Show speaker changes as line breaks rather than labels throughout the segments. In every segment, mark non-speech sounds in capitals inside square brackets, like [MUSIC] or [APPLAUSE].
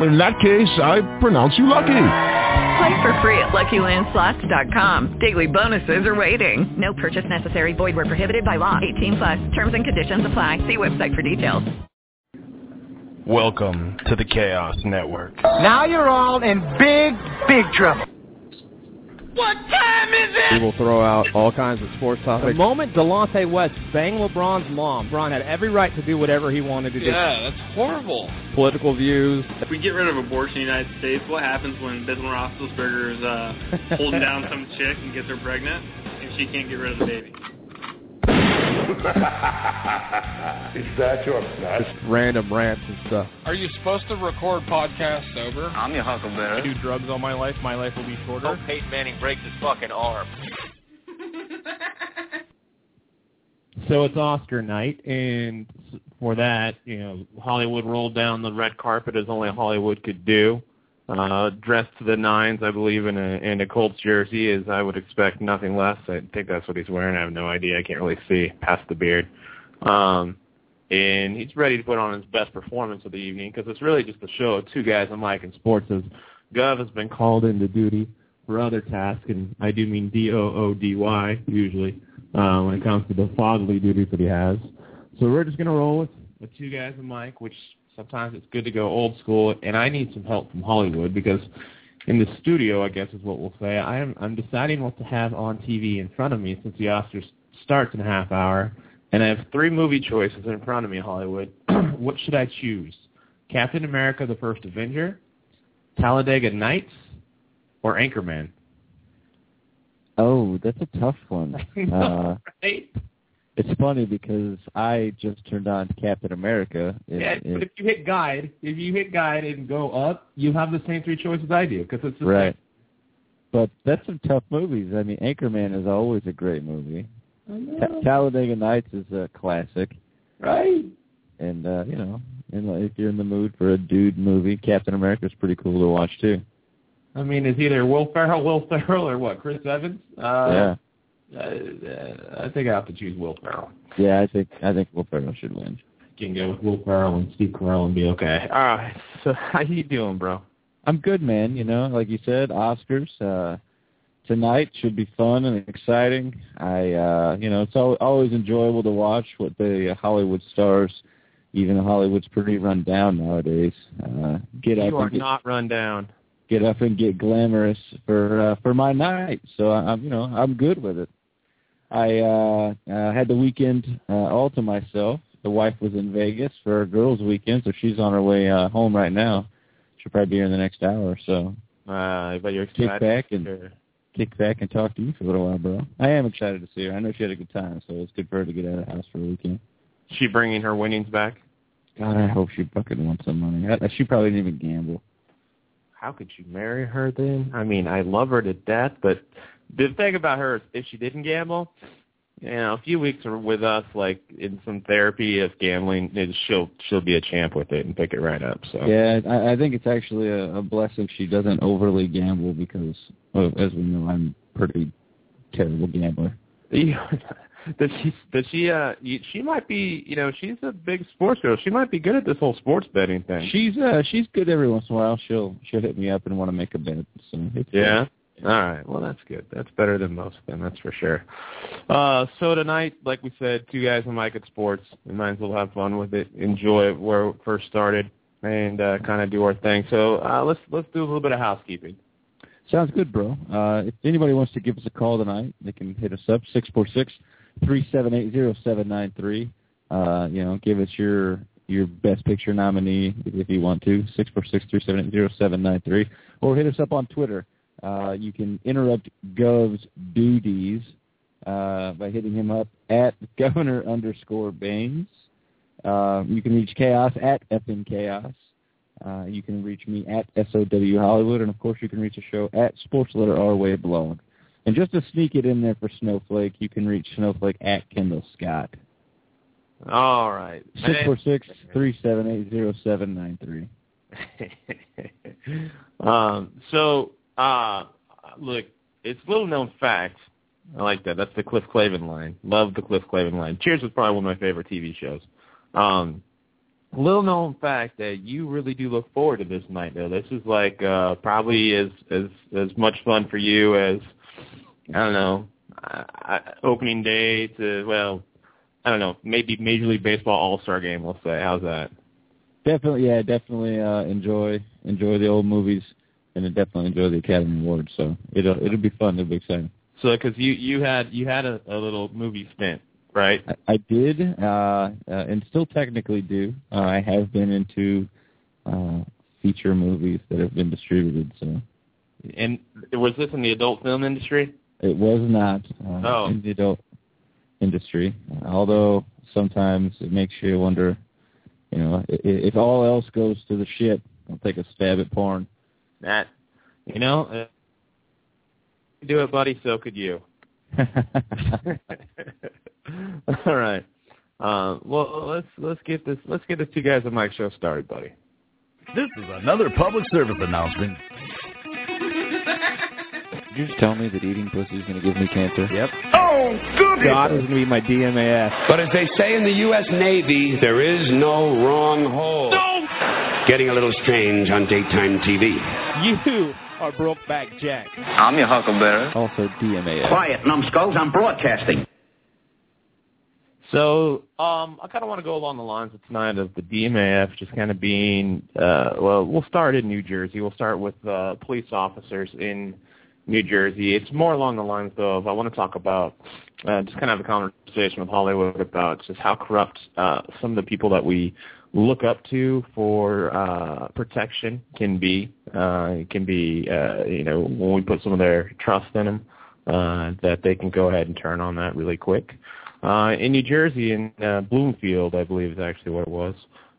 In that case, I pronounce you lucky.
Play for free at LuckyLandSlots.com. Daily bonuses are waiting. No purchase necessary. Void where prohibited by law. 18 plus. Terms and conditions apply. See website for details.
Welcome to the Chaos Network.
Now you're all in big, big trouble.
What time is it?
We will throw out all kinds of sports topics.
The moment Delonte West banged LeBron's mom, LeBron had every right to do whatever he wanted to do.
Yeah, that's horrible.
Political views.
If we get rid of abortion in the United States, what happens when Bismarck Roethlisberger is uh, holding down [LAUGHS] some chick and gets her pregnant, and she can't get rid of the baby? [LAUGHS]
Is that your best?
Just random rants and stuff.
Are you supposed to record podcasts sober?
I'm your huckleberry.
I do drugs all my life. My life will be shorter.
Hope Peyton Manning breaks his fucking arm. [LAUGHS]
So it's Oscar night, and for that, you know, Hollywood rolled down the red carpet as only Hollywood could do. Uh, dressed to the nines, I believe, in a in a Colts jersey, as I would expect nothing less. I think that's what he's wearing. I have no idea. I can't really see past the beard. Um, and he's ready to put on his best performance of the evening because it's really just a show of two guys I'm like in sports. As Gov has been called into duty for other tasks, and I do mean D O O D Y usually uh, when it comes to the fatherly duties that he has. So we're just gonna roll with with two guys and Mike, which sometimes it's good to go old school, and I need some help from Hollywood because in the studio, I guess is what we'll say, I am I'm deciding what to have on TV in front of me since the Oscars starts in a half hour, and I have three movie choices in front of me, Hollywood. [CLEARS THROAT] what should I choose? Captain America: The First Avenger, Talladega Nights, or Anchorman?
Oh, that's a tough one. [LAUGHS]
know,
uh,
right?
It's funny because I just turned on Captain America. It,
yeah, but if you hit guide, if you hit guide and go up, you have the same three choices I do because it's the
right. But that's some tough movies. I mean, Anchorman is always a great movie. Ta- Talladega Nights is a classic.
Right.
And uh, you know, and if you're in the mood for a dude movie, Captain America is pretty cool to watch too.
I mean, it's either Will Ferrell, Will Ferrell, or what? Chris Evans. Uh,
yeah.
Uh, I think I have to choose Will Ferrell.
Yeah, I think I think Will Ferrell should win.
Can go with Will Ferrell and Steve Carell and be okay. All right. So how you doing, bro?
I'm good, man. You know, like you said, Oscars uh, tonight should be fun and exciting. I, uh, you know, it's al- always enjoyable to watch what the Hollywood stars, even Hollywood's pretty run down nowadays. Uh, get up
You are
and get,
not run down.
Get up and get glamorous for uh, for my night. So I'm, you know, I'm good with it. I uh, uh, had the weekend uh, all to myself. The wife was in Vegas for a girls' weekend, so she's on her way uh, home right now. She'll probably be here in the next hour or so.
Uh, but you're excited.
Kick back and
Sure.
kick back and talk to you for a little while, bro. I am excited to see her. I know she had a good time, so it's good for her to get out of the house for a weekend.
She bringing her winnings back.
God, I hope she fucking wants some money. I, she probably didn't even gamble.
How could you marry her then? I mean, I love her to death, but the thing about her is if she didn't gamble, you know, a few weeks with us, like in some therapy of gambling, it, she'll she'll be a champ with it and pick it right up. So
Yeah, I, I think it's actually a, a blessing she doesn't overly gamble because, well, as we know, I'm a pretty terrible gambler. [LAUGHS] [LAUGHS] [LAUGHS]
does she does she uh she might be you know she's a big sports girl. She might be good at this whole sports betting thing.
She's uh she's good every once in a while. She'll she'll hit me up and want to make a bet. So
yeah? All right well that's good. That's better than most then that's for sure. Uh so tonight like we said two guys and mike at sports we might as well have fun with it enjoy it where it first started and uh kind of do our thing. So uh let's let's do a little bit of housekeeping.
Sounds good, bro. Uh, if anybody wants to give us a call tonight, they can hit us up six four six three seven eight zero seven nine three. Uh, you know, give us your your best picture nominee if you want to six four six three seven eight zero seven nine three, or hit us up on Twitter. Uh, you can interrupt Gov's duties uh, by hitting him up at [LAUGHS] Governor underscore Baines. Uh, you can reach Chaos at FN Chaos. Uh, you can reach me at SOW Hollywood, and of course you can reach the show at Sports Letter Our Way blog. And just to sneak it in there for Snowflake, you can reach Snowflake at Kendall Scott.
All right.
Six four six three seven eight zero seven nine three. [LAUGHS]
um, so, uh, look, it's little known fact. I like that. That's the Cliff Clavin line. Love the Cliff Clavin line. Cheers was probably one of my favorite TV shows. Um, little known fact that you really do look forward to this night, though. This is like uh, probably as as as much fun for you as I don't know uh, opening day to well, I don't know maybe Major League Baseball All Star Game. Let's say how's that?
Definitely, yeah, definitely uh, enjoy enjoy the old movies, and definitely enjoy the Academy Awards. So it'll it'll be fun. It'll be exciting.
So because you you had you had a, a little movie stint, right?
I, I did, uh, uh, and still technically do. Uh, I have been into uh, feature movies that have been distributed. So.
And was this in the adult film industry?
It was not uh,
oh.
in the adult industry. Although sometimes it makes you wonder, you know, if, if all else goes to the shit, I'll take a stab at porn.
That, you know, uh, do it, buddy. So could you. [LAUGHS] [LAUGHS] all right. Uh, well, let's let's get this let's get the two guys on Mike show started, buddy.
This is another public service announcement.
Did you just tell me that eating pussy is going to give me cancer?
Yep.
Oh, goodness!
God is going to be my DMAS.
But as they say in the U.S. Navy, there is no wrong hole.
No!
Getting a little strange on daytime TV.
You are Brokeback Jack.
I'm your Huckleberry.
Also DMAS.
Quiet, numbskulls. I'm broadcasting.
So um, I kind of want to go along the lines of tonight of the DMAF just kind of being, uh, well, we'll start in New Jersey. We'll start with uh, police officers in New Jersey. It's more along the lines, though, of I want to talk about uh, just kind of a conversation with Hollywood about just how corrupt uh, some of the people that we look up to for uh, protection can be. Uh, it can be, uh, you know, when we put some of their trust in them, uh, that they can go ahead and turn on that really quick. Uh, in New Jersey, in uh, Bloomfield, I believe is actually what it was.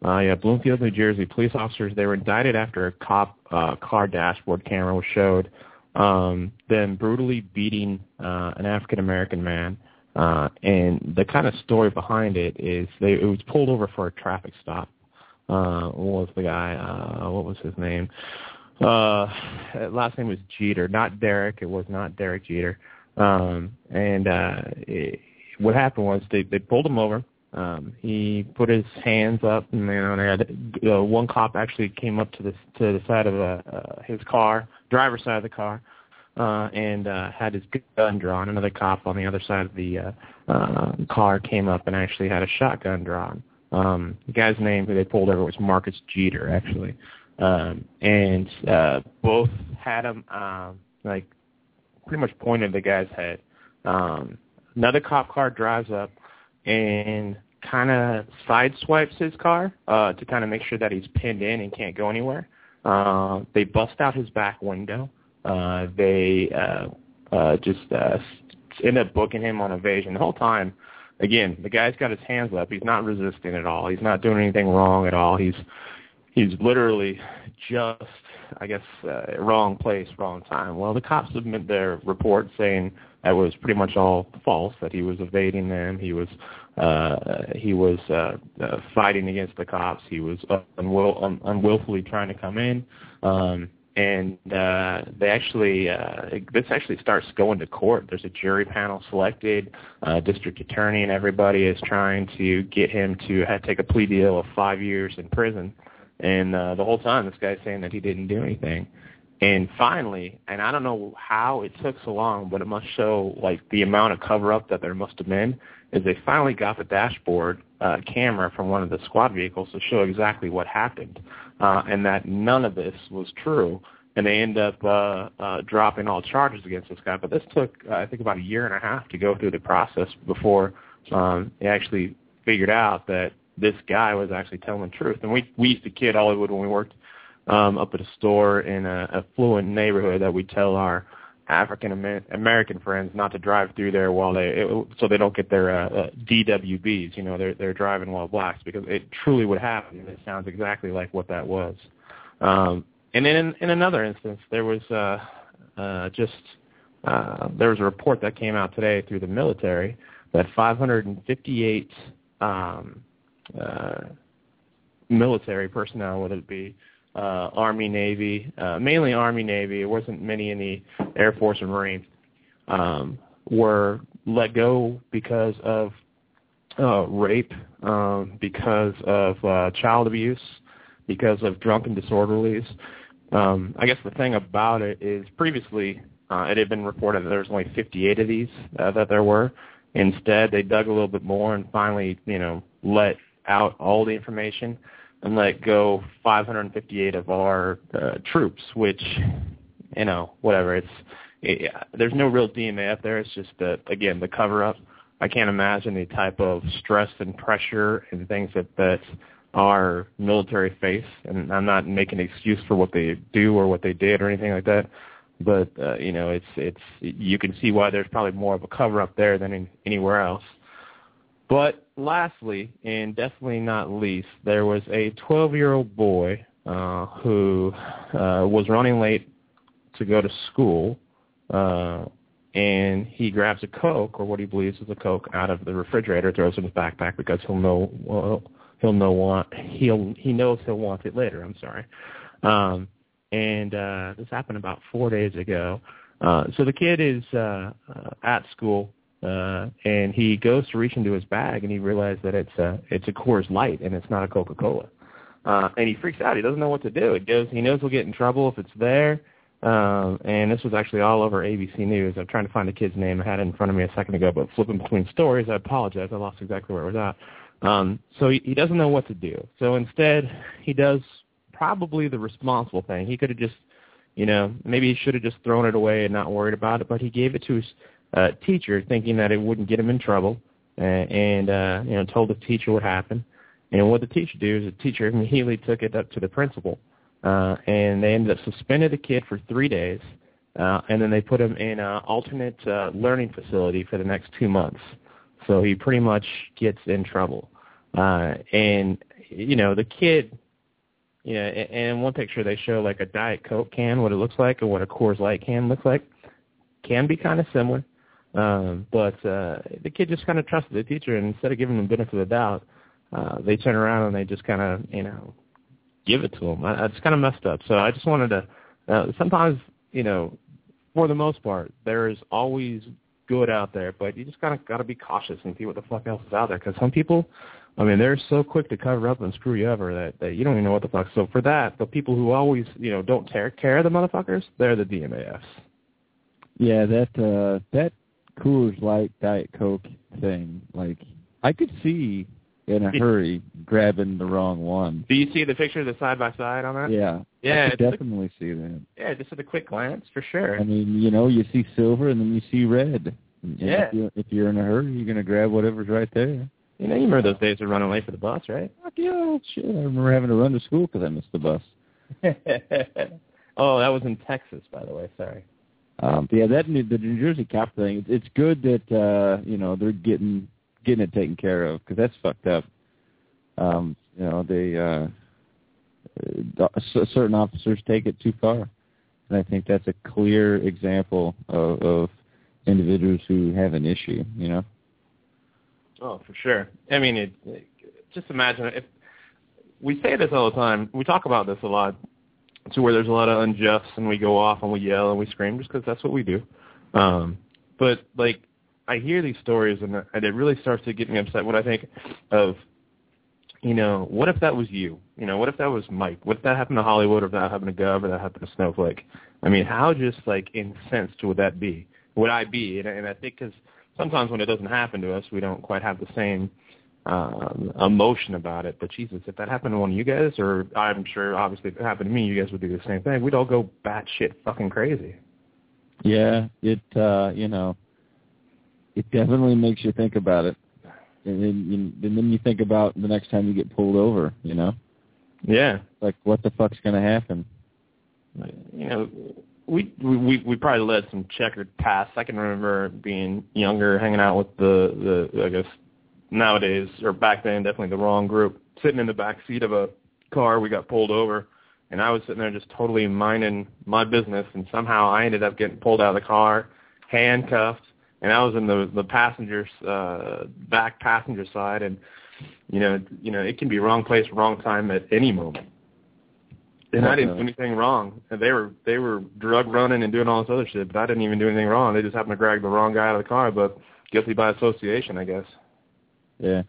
Uh, yeah, Bloomfield, New Jersey. Police officers they were indicted after a cop uh, car dashboard camera was showed um, them brutally beating uh, an African American man. Uh, and the kind of story behind it is they it was pulled over for a traffic stop. Uh, what was the guy? Uh, what was his name? Uh, last name was Jeter, not Derek. It was not Derek Jeter. Um, and uh, it, what happened was they they pulled him over. Um, he put his hands up, and you know, they had uh, one cop actually came up to the to the side of uh, uh, his car, driver's side of the car, uh, and uh, had his gun drawn. Another cop on the other side of the uh, uh, car came up and actually had a shotgun drawn. Um, the guy's name who they pulled over was Marcus Jeter, actually, um, and uh, both had him uh, like pretty much pointed at the guy's head. Um, another cop car drives up and kind of sideswipes his car uh, to kind of make sure that he's pinned in and can't go anywhere. Uh, they bust out his back window. Uh, they uh, uh, just uh, end up booking him on evasion the whole time. Again, the guy's got his hands up. He's not resisting at all. He's not doing anything wrong at all. He's he's literally just, I guess, uh, wrong place, wrong time. Well, the cops submit their report saying that was pretty much all false. That he was evading them. He was he was uh, uh, fighting against the cops. He was unwill, un- unwillfully trying to come in. Um, and uh, they actually uh, this actually starts going to court. There's a jury panel selected. Uh, district attorney and everybody is trying to get him to take a plea deal of five years in prison. And uh, the whole time, this guy's saying that he didn't do anything. And finally, and I don't know how it took so long, but it must show like the amount of cover up that there must have been. Is they finally got the dashboard uh, camera from one of the squad vehicles to show exactly what happened, uh, and that none of this was true. And they end up uh, uh, dropping all charges against this guy. But this took, uh, I think, about a year and a half to go through the process before um, they actually figured out that this guy was actually telling the truth. And we we used to kid Hollywood when we worked um, up at a store in a affluent neighborhood that we tell our African American friends not to drive through there while they it, so they don't get their uh, uh, DWBs. You know, they're they're driving while blacks because it truly would happen. And it sounds exactly like what that was. Um, and then in, in another instance, there was uh, uh, just uh, there was a report that came out today through the military that 558 um, uh, military personnel, whether it be uh, Army, Navy, uh, mainly Army, Navy. It wasn't many in the Air Force or Marines. Um, were let go because of uh, rape, um, because of uh, child abuse, because of drunken disorderlies. Um, I guess the thing about it is previously uh, it had been reported that there was only 58 of these uh, that there were. Instead, they dug a little bit more and finally, you know, let out all the information and let go 558 of our uh, troops, which, you know, whatever. It's it, there's no real DMA up there. It's just that again the cover up. I can't imagine the type of stress and pressure and things that that our military face. And I'm not making an excuse for what they do or what they did or anything like that. But uh, you know, it's it's you can see why there's probably more of a cover up there than in, anywhere else. But lastly, and definitely not least, there was a 12-year-old boy uh, who uh, was running late to go to school, uh, and he grabs a Coke or what he believes is a Coke out of the refrigerator, throws it in his backpack because he'll know well, he'll know want he'll he knows he'll want it later. I'm sorry. Um, and uh, this happened about four days ago. Uh, so the kid is uh, uh, at school uh, and he goes to reach into his bag and he realizes that it's a it's a Coors Light and it's not a Coca Cola. Uh, and he freaks out. He doesn't know what to do. It goes. He knows he'll get in trouble if it's there. Um, and this was actually all over ABC News. I'm trying to find the kid's name. I had it in front of me a second ago, but flipping between stories, I apologize. I lost exactly where it was at. Um, so he, he doesn't know what to do. So instead, he does probably the responsible thing. He could have just, you know, maybe he should have just thrown it away and not worried about it, but he gave it to his uh, teacher, thinking that it wouldn't get him in trouble, uh, and uh, you know told the teacher what happened. And what the teacher did is the teacher [LAUGHS] immediately took it up to the principal, uh, and they ended up suspending the kid for three days, uh, and then they put him in an alternate uh, learning facility for the next two months. So he pretty much gets in trouble. Uh, and you know the kid, you know, and in one picture they show like a Diet Coke can, what it looks like, and what a Coors Light can looks like, can be kind of similar. Um, but uh, the kid just kind of trusted the teacher, and instead of giving him the benefit of the doubt, uh, they turn around and they just kind of, you know, give it to him. I, it's kind of messed up. So I just wanted to. Uh, sometimes, you know, for the most part, there is always good out there, but you just kind of got to be cautious and see what the fuck else is out there. Because some people, I mean, they're so quick to cover up and screw you over that, that you don't even know what the fuck. So for that, the people who always, you know, don't take care of the motherfuckers, they're the DMAFs.
Yeah, that uh that Coors Light Diet Coke thing, like I could see in a [LAUGHS] hurry grabbing the wrong one.
Do you see the picture of the side by side on that?
Yeah.
Yeah,
I could definitely see that.
Yeah, just at a quick glance, for sure.
I mean, you know, you see silver and then you see red. And
Yeah.
If you're, if you're in a hurry, you're gonna grab whatever's right there.
You know, you remember those days of running late for the bus, right?
Fuck yeah, shit. I remember having to run to school because I missed the bus. [LAUGHS]
oh, that was in Texas, by the way. Sorry.
Um, but yeah, that New, the New Jersey cop thing. It's, it's good that uh, you know they're getting getting it taken care of because that's fucked up. Um, you know, they uh, uh, certain officers take it too far, and I think that's a clear example of, of individuals who have an issue. You know.
Oh, for sure. I mean, it, it, just imagine if we say this all the time. We talk about this a lot, to where there's a lot of unjust, and we go off and we yell and we scream just because that's what we do. Um, but like, I hear these stories, and, and it really starts to get me upset when I think of, you know, what if that was you? You know, what if that was Mike? What if that happened to Hollywood, or if that happened to Gov, or that happened to Snowflake? I mean, how just like incensed would that be? Would I be? And, and I think because sometimes when it doesn't happen to us, we don't quite have the same um, emotion about it. But Jesus, if that happened to one of you guys, or I'm sure obviously if it happened to me, you guys would do the same thing. We'd all go batshit fucking crazy.
Yeah, it uh, you know, it definitely makes you think about it, and then you, and then you think about the next time you get pulled over. You know,
Yeah.
like what the fuck's gonna happen?
You know, we we we probably led some checkered pasts. I can remember being younger, hanging out with the the I guess nowadays or back then definitely the wrong group. Sitting in the back seat of a car, we got pulled over, and I was sitting there just totally minding my business, and somehow I ended up getting pulled out of the car, handcuffed, and I was in the the passenger's uh, back passenger side, and you know, you know, it can be wrong place, wrong time at any moment. And I didn't do anything wrong. And they were they were drug running and doing all this other shit, but I didn't even do anything wrong. They just happened to drag the wrong guy out of the car, but guilty by association, I guess.
Yeah.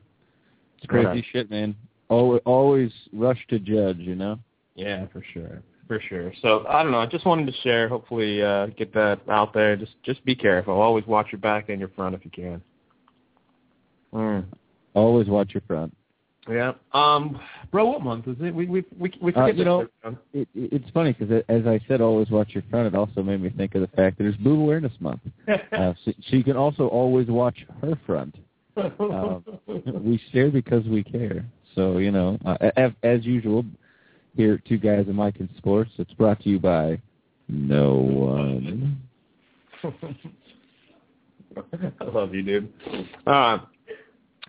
It's crazy
Okay.
shit, man. Always, always rush to judge, you know.
Yeah, for sure. For sure. So I don't know. I just wanted to share. Hopefully, uh, get that out there. Just just be careful. Always watch your back and your front if you can. Mm.
Always watch your front.
Yeah. Um, bro, what month is it? We we we we
Uh, you know, it, it, it's funny because as I said, always watch your front. It also made me think of the fact that it's Boob Awareness Month. [LAUGHS] Uh, so, so you can also always watch her front. Um, [LAUGHS] we share because we care. So you know, uh, as, as usual, here Two Guys in Mike in Sports, it's brought to you by no one. [LAUGHS]
I love you, dude. Uh,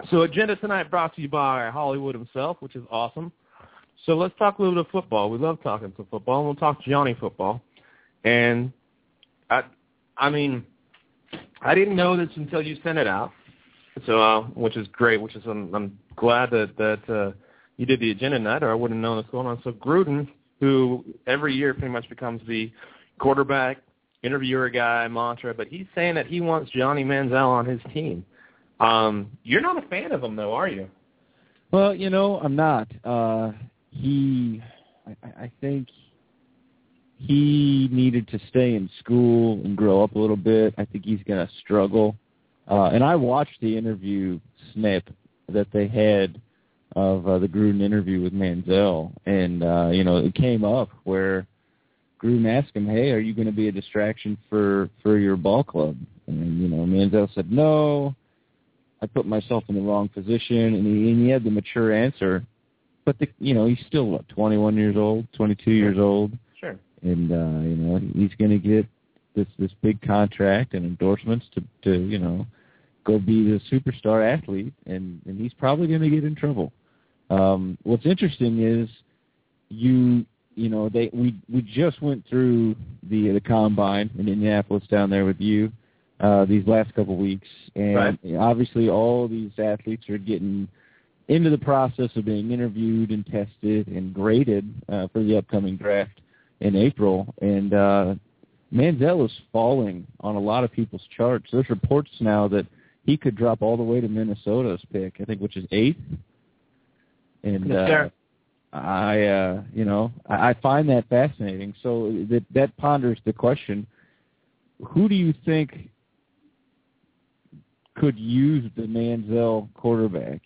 so agenda tonight brought to you by Hollywood himself, which is awesome. So let's talk a little bit of football. We love talking to football, and we'll talk Johnny football. And I, I mean, I didn't know this until you sent it out. So, uh, which is great. Which is I'm, I'm glad that that uh, you did the agenda tonight, or I wouldn't have known what's going on. So Gruden, who every year pretty much becomes the quarterback interviewer guy mantra, but he's saying that he wants Johnny Manziel on his team. Um, you're not a fan of him, though, are you?
Well, you know, I'm not. Uh, he, I, I think he needed to stay in school and grow up a little bit. I think he's going to struggle. Uh, and I watched the interview snip that they had of uh, the Gruden interview with Manziel, and uh, you know, it came up where Gruden asked him, "Hey, are you going to be a distraction for for your ball club?" And you know, Manziel said, "No." I put myself in the wrong position, and he, and he had the mature answer. But the, you know, he's still what, 21 years old, 22 years old,
Sure.
and uh, you know, he's going to get this this big contract and endorsements to to you know go be the superstar athlete, and and he's probably going to get in trouble. Um, what's interesting is you you know they we we just went through the the combine in Indianapolis down there with you uh, these last couple of weeks, and
Right.
obviously all these athletes are getting into the process of being interviewed and tested and graded uh, for the upcoming draft in April. And uh, Manziel is falling on a lot of people's charts. There's reports now that he could drop all the way to Minnesota's pick, I think, which is eighth. And
Yes,
uh. I, uh, you know, I, I find that fascinating. So that that ponders the question: Who do you think could use the Manziel quarterback?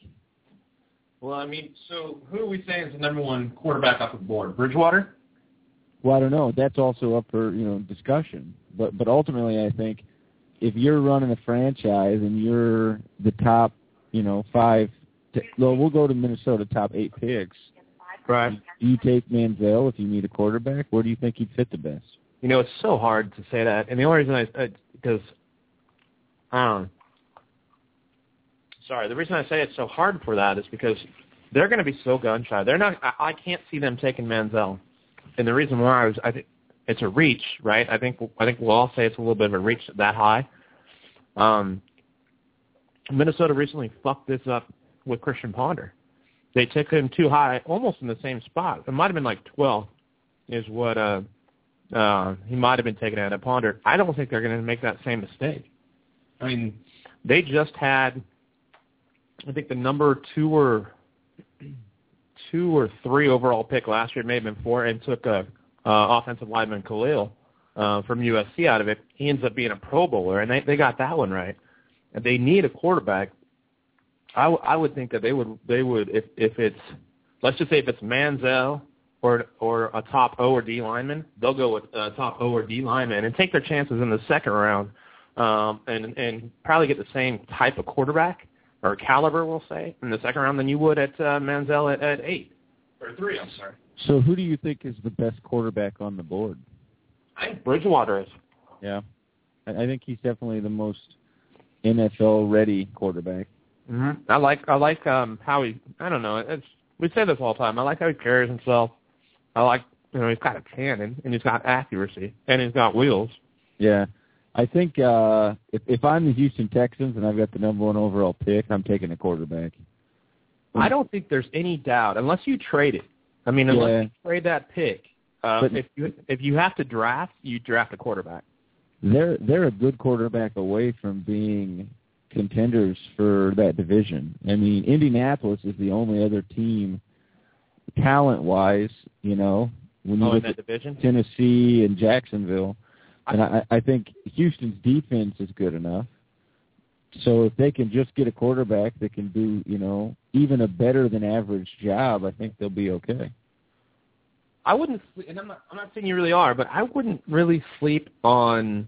Well, I mean, so who are we saying is the number one quarterback off the board? Bridgewater?
Well, I don't know. That's also up for you know discussion. But but ultimately, I think if you're running a franchise and you're the top, you know, five. T- well, we'll go to Minnesota top eight picks.
Right.
Do you take Manziel if you need a quarterback? Where do you think he'd fit the best?
You know, it's so hard to say that, and the only reason I, I because I don't. know. Sorry, the reason I say it's so hard for that is because they're going to be so gun shy. They're not. I, I can't see them taking Manziel, and the reason why is I think it's a reach, right? I think I think we'll all say it's a little bit of a reach that high. Um, Minnesota recently fucked this up with Christian Ponder. They took him too high, almost in the same spot. It might have been like 12, is what uh, uh, he might have been taken out of Ponder. I don't think they're going to make that same mistake. I mean, they just had, I think the number two or two or three overall pick last year, it may have been four, and took a uh, offensive lineman Kalil uh, from USC out of it. He ends up being a Pro Bowler, and they they got that one right. And they need a quarterback. I, w- I would think that they would they would if if it's let's just say if it's Manziel or or a top O or D lineman, they'll go with a top O or D lineman and take their chances in the second round, um, and and probably get the same type of quarterback or caliber, we'll say, in the second round than you would at uh, Manziel at, at eight or three. I'm sorry.
So who do you think is the best quarterback on the board?
I think Bridgewater is.
Yeah, I, I think he's definitely the most NFL ready quarterback.
Mm-hmm. I like I like um how he I don't know it's we say this all the time I like how he carries himself I like you know he's got a cannon and he's got accuracy and he's got wheels
Yeah. I think uh if if I'm the Houston Texans and I've got the number one overall pick, I'm taking a quarterback.
I don't think there's any doubt unless you trade it. I mean, unless
Yeah.
you trade that pick, uh,
But-
if you if you have to draft, you draft a quarterback.
They're they're a good quarterback away from being contenders for that division. I mean, Indianapolis is the only other team, talent wise, you know, when you
Oh, in
look
that
at
division.
Tennessee and Jacksonville, and I, I think Houston's defense is good enough. So if they can just get a quarterback that can do, you know, even a better than average job, I think they'll be okay.
I wouldn't, sleep, and I'm not, I'm not saying you really are, but I wouldn't really sleep on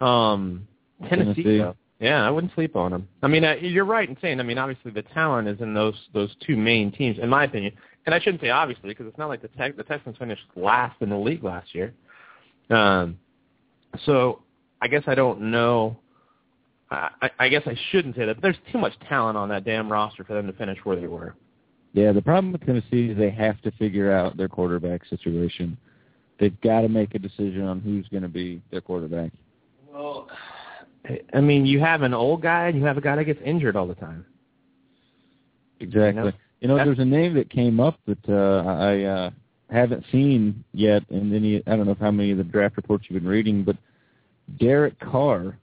um Tennessee.
Tennessee.
Yeah, I wouldn't sleep on them. I mean, uh, you're right in saying. I mean, obviously the talent is in those those two main teams, in my opinion. And I shouldn't say obviously because it's not like the Tex the Texans finished last in the league last year. Um, so I guess I don't know. I, I- guess I shouldn't say that, but there's too much talent on that damn roster for them to finish where they were.
Yeah, the problem with Tennessee is they have to figure out their quarterback situation. They've got to make a decision on who's going to be their quarterback.
Well, I mean, you have an old guy and you have a guy that gets injured all the time.
Exactly.
You
You know,
know,
there's a name that came up that uh, I uh, haven't seen yet, and any I don't know how many of the draft reports you've been reading, but Derek Carr,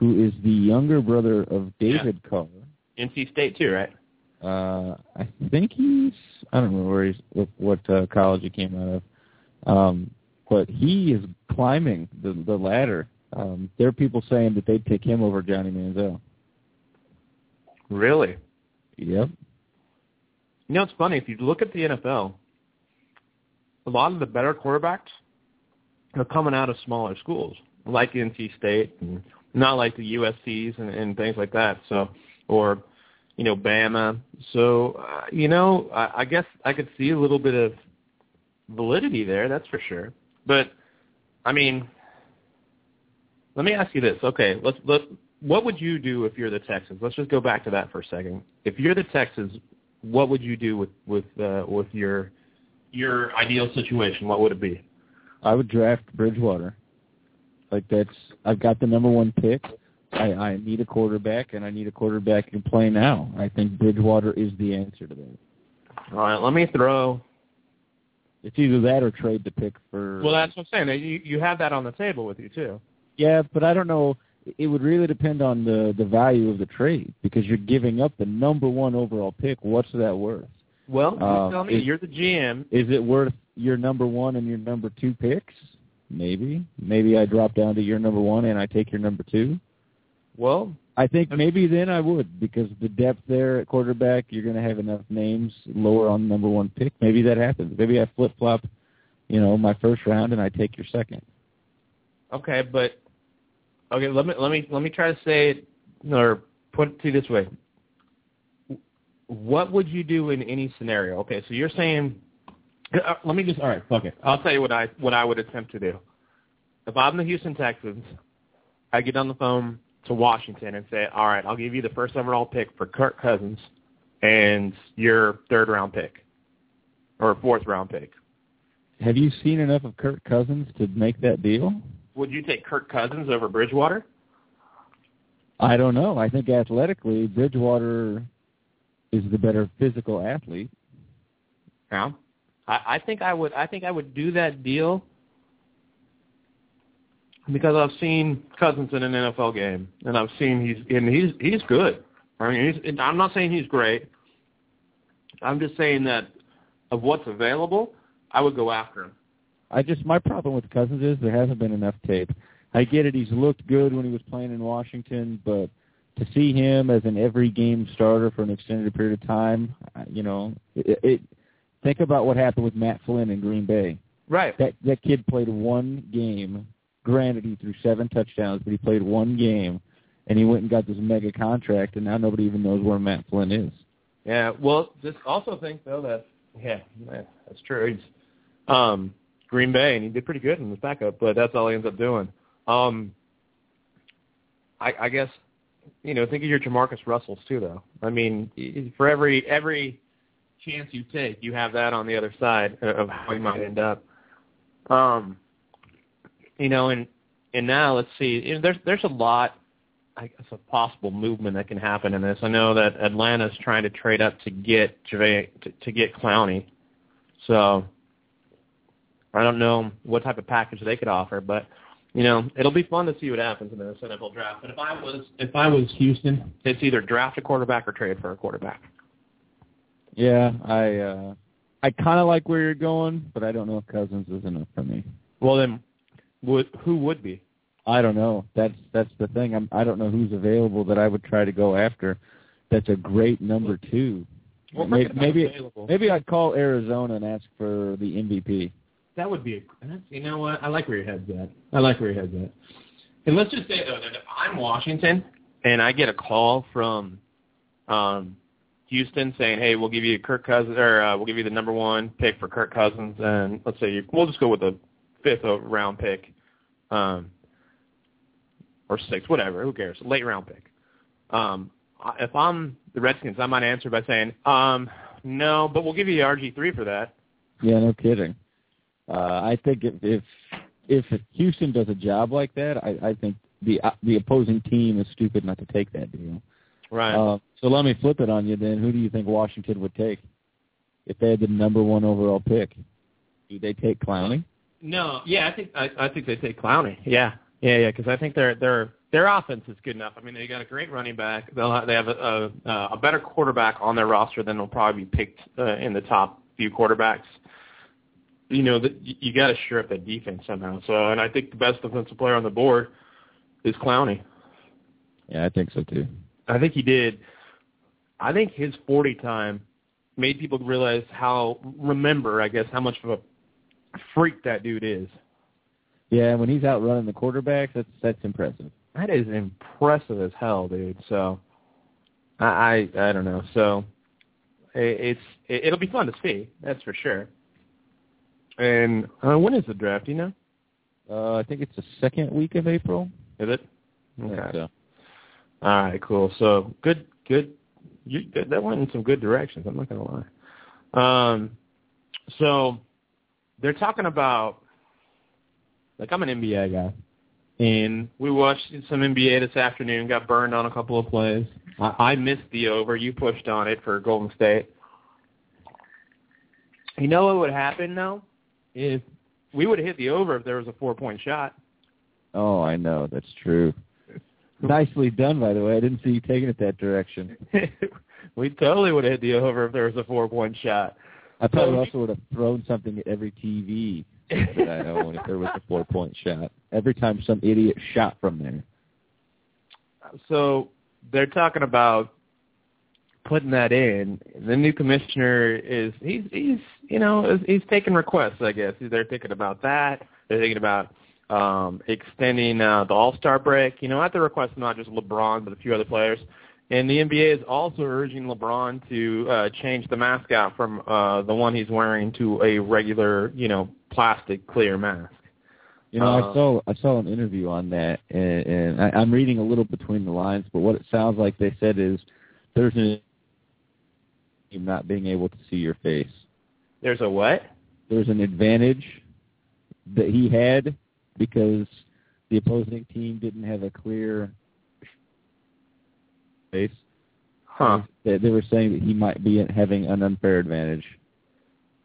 who is the younger brother of David Carr.
NC State too, right?
Uh, I think he's I don't know where he's what, what uh, college he came out of, um, but he is climbing the the ladder. Um, there are people saying that they'd pick him over Johnny Manziel.
Really?
Yep.
You know, it's funny if you look at the NFL, a lot of the better quarterbacks are coming out of smaller schools, like NC State, and not like the USC's and, and things like that. So, or you know, Bama. So, uh, you know, I, I guess I could see a little bit of validity there. That's for sure. But I mean, let me ask you this. Okay, let's let. What would you do if you're the Texans? Let's just go back to that for a second. If you're the Texans, what would you do with with uh, with your your ideal situation? What would it be?
I would draft Bridgewater. Like that's I've got the number one pick. I, I need a quarterback and I need a quarterback can play now. I think Bridgewater is the answer to that.
All right, let me throw.
It's either that or trade the pick for
Well, that's what I'm saying. You you have that on the table with you too.
Yeah, but I don't know it would really depend on the the value of the trade because you're giving up the number one overall pick. What's that worth?
Well, you
Uh,
tell me.
is-
You're the GM.
Is it worth your number one and your number two picks? Maybe. Maybe I drop down to your number one and I take your number two.
Well,
I think maybe then I would because the depth there at quarterback, you're going to have enough names lower on number one pick. Maybe that happens. Maybe I flip flop, you know, my first round and I take your second.
Okay, but okay, let me let me let me try to say it or put it to you this way. What would you do in any scenario? Okay, so you're saying Uh, let me just all right, fuck it. I'll tell you what I what I would attempt to do. If I'm the Houston Texans, I get on the phone to Washington and say, "All right, I'll give you the first overall pick for Kirk Cousins and your third round pick or fourth round pick."
Have you seen enough of Kirk Cousins to make that deal?
Would you take Kirk Cousins over Bridgewater?
I don't know. I think athletically, Bridgewater is the better physical athlete.
Yeah. I, I think I would I think I would do that deal because I've seen Cousins in an NFL game and I've seen he's and he's he's good. I mean he's I'm not saying he's great. I'm just saying that of what's available, I would go after him.
I just my problem with Cousins is there hasn't been enough tape. I get it; he's looked good when he was playing in Washington, but to see him as an every game starter for an extended period of time, you know, it, it think about what happened with Matt Flynn in Green Bay.
Right.
That that kid played one game. Granted, he threw seven touchdowns, but he played one game, and he went and got this mega contract, and now nobody even knows where Matt Flynn is.
Yeah. Well, just also think though that yeah, yeah that's true. He's um Green Bay and he did pretty good in his backup, but that's all he ends up doing. Um I I guess you know, think of your Jamarcus Russells too though. I mean, for every every chance you take, you have that on the other side of how you might end up. Um you know, and and now let's see, you know, there's there's a lot I guess a possible movement that can happen in this. I know that Atlanta's trying to trade up to get to, to get Clowney, so I don't know what type of package they could offer, but you know it'll be fun to see what happens in this NFL draft. But if I was if I was Houston, it's either draft a quarterback or trade for a quarterback.
Yeah, I uh I kind of like where you're going, but I don't know if Cousins is enough for me.
Well, then, would who would be?
I don't know. That's that's the thing. I'm I don't know who's available that I would try to go after. That's a great number two.
Well,
maybe maybe, maybe I'd call Arizona and ask for the MVP.
That would be. A, that's, you know what? I like where your head's at. I like where your head's at. And let's just say though that if I'm Washington and I get a call from um Houston saying, "Hey, we'll give you Kirk Cousins, or uh, we'll give you the number one pick for Kirk Cousins, and let's say you, we'll just go with the fifth round pick, um, or sixth, whatever. Who cares? Late round pick. Um, if I'm the Redskins, I might answer by saying, um, "No, but we'll give you RG three for that."
Yeah, no kidding. Uh, I think if, if if Houston does a job like that, I, I think the uh, the opposing team is stupid not to take that deal.
Right.
Uh, so let me flip it on you then. Who do you think Washington would take if they had the number one overall pick? Do they take Clowney?
No, yeah, I think I, I think they take Clowney. Yeah, yeah, yeah, because I think their their their offense is good enough. I mean, they got a great running back. They'll have, they have a, a a better quarterback on their roster than will probably be picked uh, in the top few quarterbacks. You know, the, you got to shore up that defense somehow. So, and I think the best defensive player on the board is Clowney.
Yeah, I think so too.
I think he did. I think his 40 time made people realize how, remember, I guess, how much of a freak that dude is.
Yeah, when he's out running the quarterbacks, that's that's impressive.
That is impressive as hell, dude. So, I I, I don't know. So, it, it's it, it'll be fun to see. That's for sure. And uh, when is the draft? You know?
Uh, I think it's the second week of April.
Is it?
Okay. So.
All right, cool. So good, good. You, that went in some good directions. I'm not gonna lie. Um, so they're talking about like I'm an NBA guy, and we watched some NBA this afternoon. Got burned on a couple of plays. I, I missed the over. You pushed on it for Golden State. You know what would happen though if we would have hit the over if there was a four point shot.
Oh, I know that's true. Nicely done, by the way. I didn't see you taking it that direction. [LAUGHS]
we totally would have hit the over if there was a four-point shot.
I probably also would have thrown something at every TV that I own if there was a four-point shot. Every time some idiot shot from there.
So they're talking about putting that in. The new commissioner is he's he's you know he's taking requests. I guess they're thinking about that. They're thinking about um, extending uh, the All-Star break, you know, at the request of not just LeBron, but a few other players. And the NBA is also urging LeBron to uh, change the mask out from uh, the one he's wearing to a regular, you know, plastic clear mask.
You know, uh, I saw I saw an interview on that, and, and I, I'm reading a little between the lines, but what it sounds like they said is there's an not being able to see your face.
There's a what?
There's an advantage that he had because the opposing team didn't have a clear base.
Huh.
They, they were saying that he might be having an unfair advantage.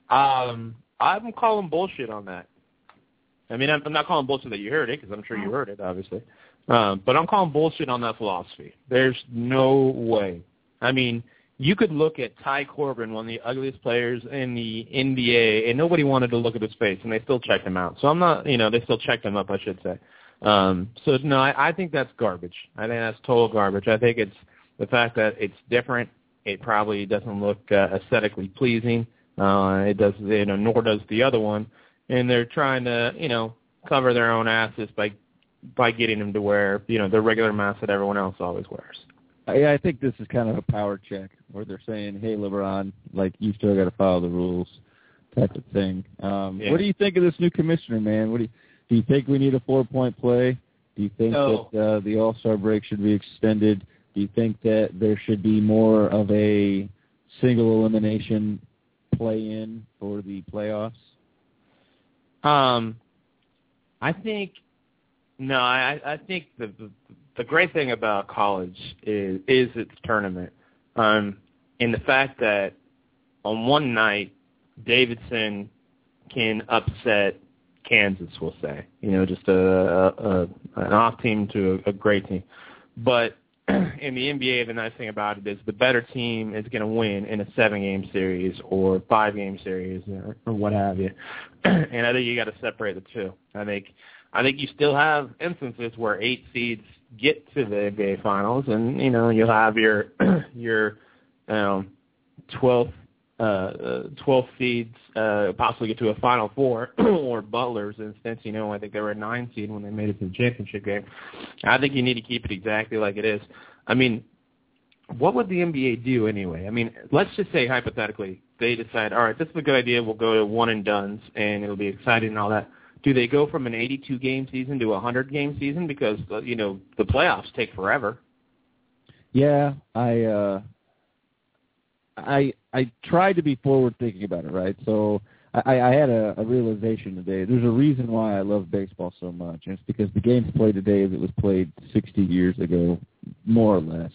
Um, I'm calling bullshit on that. I mean, I'm, I'm not calling bullshit that you heard it because I'm sure you heard it, obviously. Um, but I'm calling bullshit on that philosophy. There's no way. I mean, you could look at Ty Corbin, one of the ugliest players in the NBA, and nobody wanted to look at his face, and they still checked him out. So I'm not, you know, they still checked him up, I should say. Um, so no, I, I think that's garbage. I think that's total garbage. I think it's the fact that it's different. It probably doesn't look uh, aesthetically pleasing. Uh, it does, you know, nor does the other one. And they're trying to, you know, cover their own asses by by getting them to wear, you know, the regular mask that everyone else always wears.
Yeah, I think this is kind of a power check where they're saying, "Hey, LeBron, like you still got to follow the rules," type of thing. Um,
Yeah.
What do you think of this new commissioner, man? What do you, do you think we need a four-point play? Do you think
No.
that uh, the All Star break should be extended? Do you think that there should be more of a single elimination play-in for the playoffs?
Um, I think No, I I think the the, the great thing about college is is its tournament, um, in the fact that on one night Davidson can upset Kansas, we'll say, you know, just a, a an off team to a, a great team, but [CLEARS THROAT] in the NBA, the nice thing about it is the better team is going to win in a seven-game series or five-game series or, or what have you. [CLEARS THROAT] and I think you got to separate the two. I think I think you still have instances where eight seeds get to the NBA finals, and you know you'll have your [CLEARS THROAT] your um, 12th uh, 12 seeds uh, possibly get to a Final Four, [CLEARS THROAT] or Butler's instance, you know, I think they were a nine seed when they made it to the championship game. I think you need to keep it exactly like it is. I mean, what would the NBA do anyway? I mean, let's just say hypothetically they decide, all right, this is a good idea. We'll go to one and duns, and it'll be exciting and all that. Do they go from an 82 game season to a 100 game season because uh, you know the playoffs take forever?
Yeah, I uh I I tried to be forward thinking about it, right? So I, I had a, a realization today. There's a reason why I love baseball so much, and it's because the game's played today as it was played 60 years ago, more or less.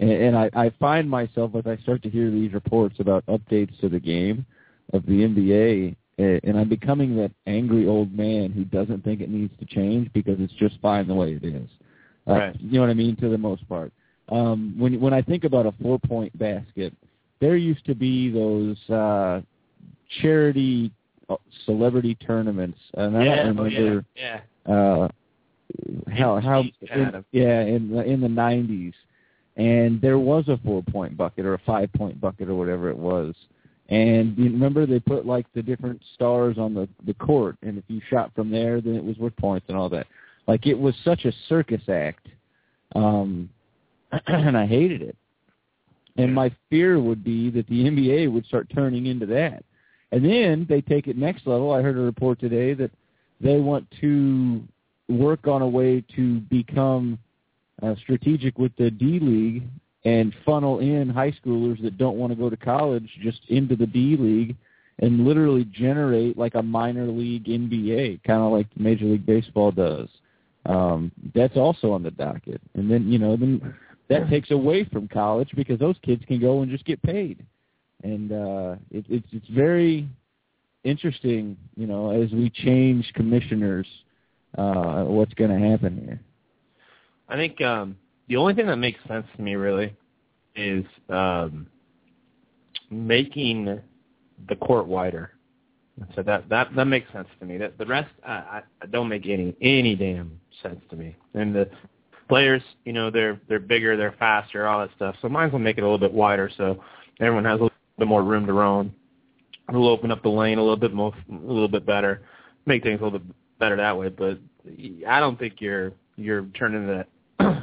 And, and I, I find myself as I start to hear these reports about updates to the game of the NBA, and I'm becoming that angry old man who doesn't think it needs to change because it's just fine the way it is. Uh,
Right.
You know what I mean? To the most part. Um, when when I think about a four point basket, there used to be those uh charity uh, celebrity tournaments, and I
yeah,
don't
oh,
remember
yeah,
uh how how in, yeah in the in the nineties and there was a four point bucket or a five point bucket or whatever it was and you remember they put like the different stars on the the court and if you shot from there then it was worth points and all that. Like it was such a circus act um [CLEARS THROAT] and i hated it. And my fear would be that the nba would start turning into that. And then they take it next level. I heard a report today that they want to work on a way to become uh, strategic with the D League and funnel in high schoolers that don't want to go to college just into the D League and literally generate like a minor league NBA, kind of like Major League Baseball does. Um, that's also on the docket. And then, you know, then that takes away from college because those kids can go and just get paid. And uh, it, it's it's very interesting, you know, as we change commissioners, uh, what's going to happen here.
I think um, the only thing that makes sense to me really is um, making the court wider. So that that that makes sense to me. That the rest I, I, don't make any any damn sense to me. And the players, you know, they're they're bigger, they're faster, all that stuff. So might as well make it a little bit wider so everyone has a little bit more room to roam. It'll open up the lane a little bit more, a little bit better, make things a little bit better that way. But I don't think you're you're turning that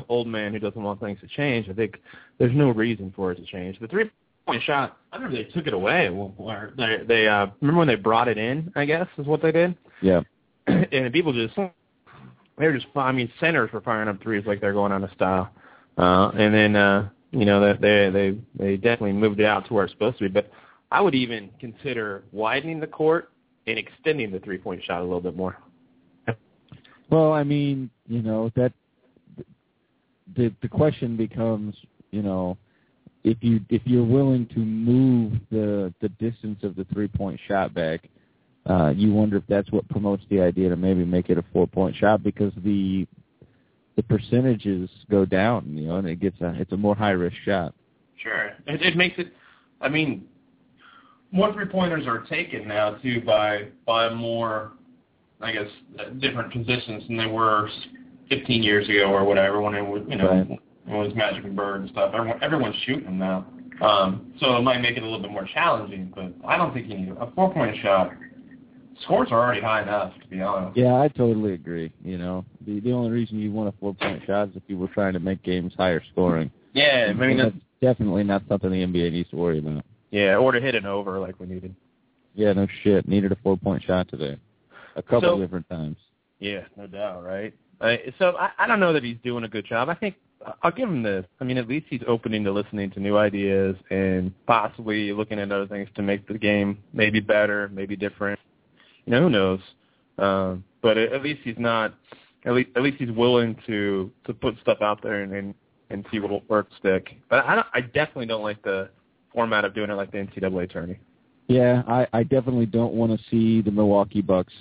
old man who doesn't want things to change. I think there's no reason for it to change. The three point shot, I remember they took it away. Where they they uh, remember when they brought it in? I guess is what they did.
Yeah. [CLEARS THROAT]
and people just they were just I mean centers were firing up threes like they're going out of style. Uh, and then uh, you know that they they they definitely moved it out to where it's supposed to be. But I would even consider widening the court and extending the three point shot a little bit more.
Well, I mean, you know that the the question becomes, you know, if you if you're willing to move the the distance of the three point shot back, uh, you wonder if that's what promotes the idea to maybe make it a four point shot because the the percentages go down, you know, and it gets a it's a more high risk shot.
Sure, it, it makes it. I mean, more three pointers are taken now too by by more, I guess, different positions than they were 15 years ago or whatever when it was you know
Right.
when it was Magic and Bird and stuff. Everyone, everyone's shooting them now, um, so it might make it a little bit more challenging. But I don't think you need a four point shot. Scores are already high enough, to be honest.
Yeah, I totally agree. You know, the the only reason you want a four point shot is if you were trying to make games higher scoring.
Yeah, I mean that's,
that's definitely not something the NBA needs to worry about.
yeah, or to hit an over like we needed.
Yeah, no shit. Needed a four point shot today. A couple
So-
different times.
Yeah, no doubt, right? Uh, so I, I don't know that he's doing a good job. I think I'll give him this. I mean, at least he's opening to listening to new ideas and possibly looking at other things to make the game maybe better, maybe different. You know, who knows? Um, but at, least he's not at least at least he's willing to to put stuff out there and and, and see what will work stick. But I don't, I definitely don't like the format of doing it like the NCAA tourney.
Yeah, I, I definitely don't want to see the Milwaukee Bucks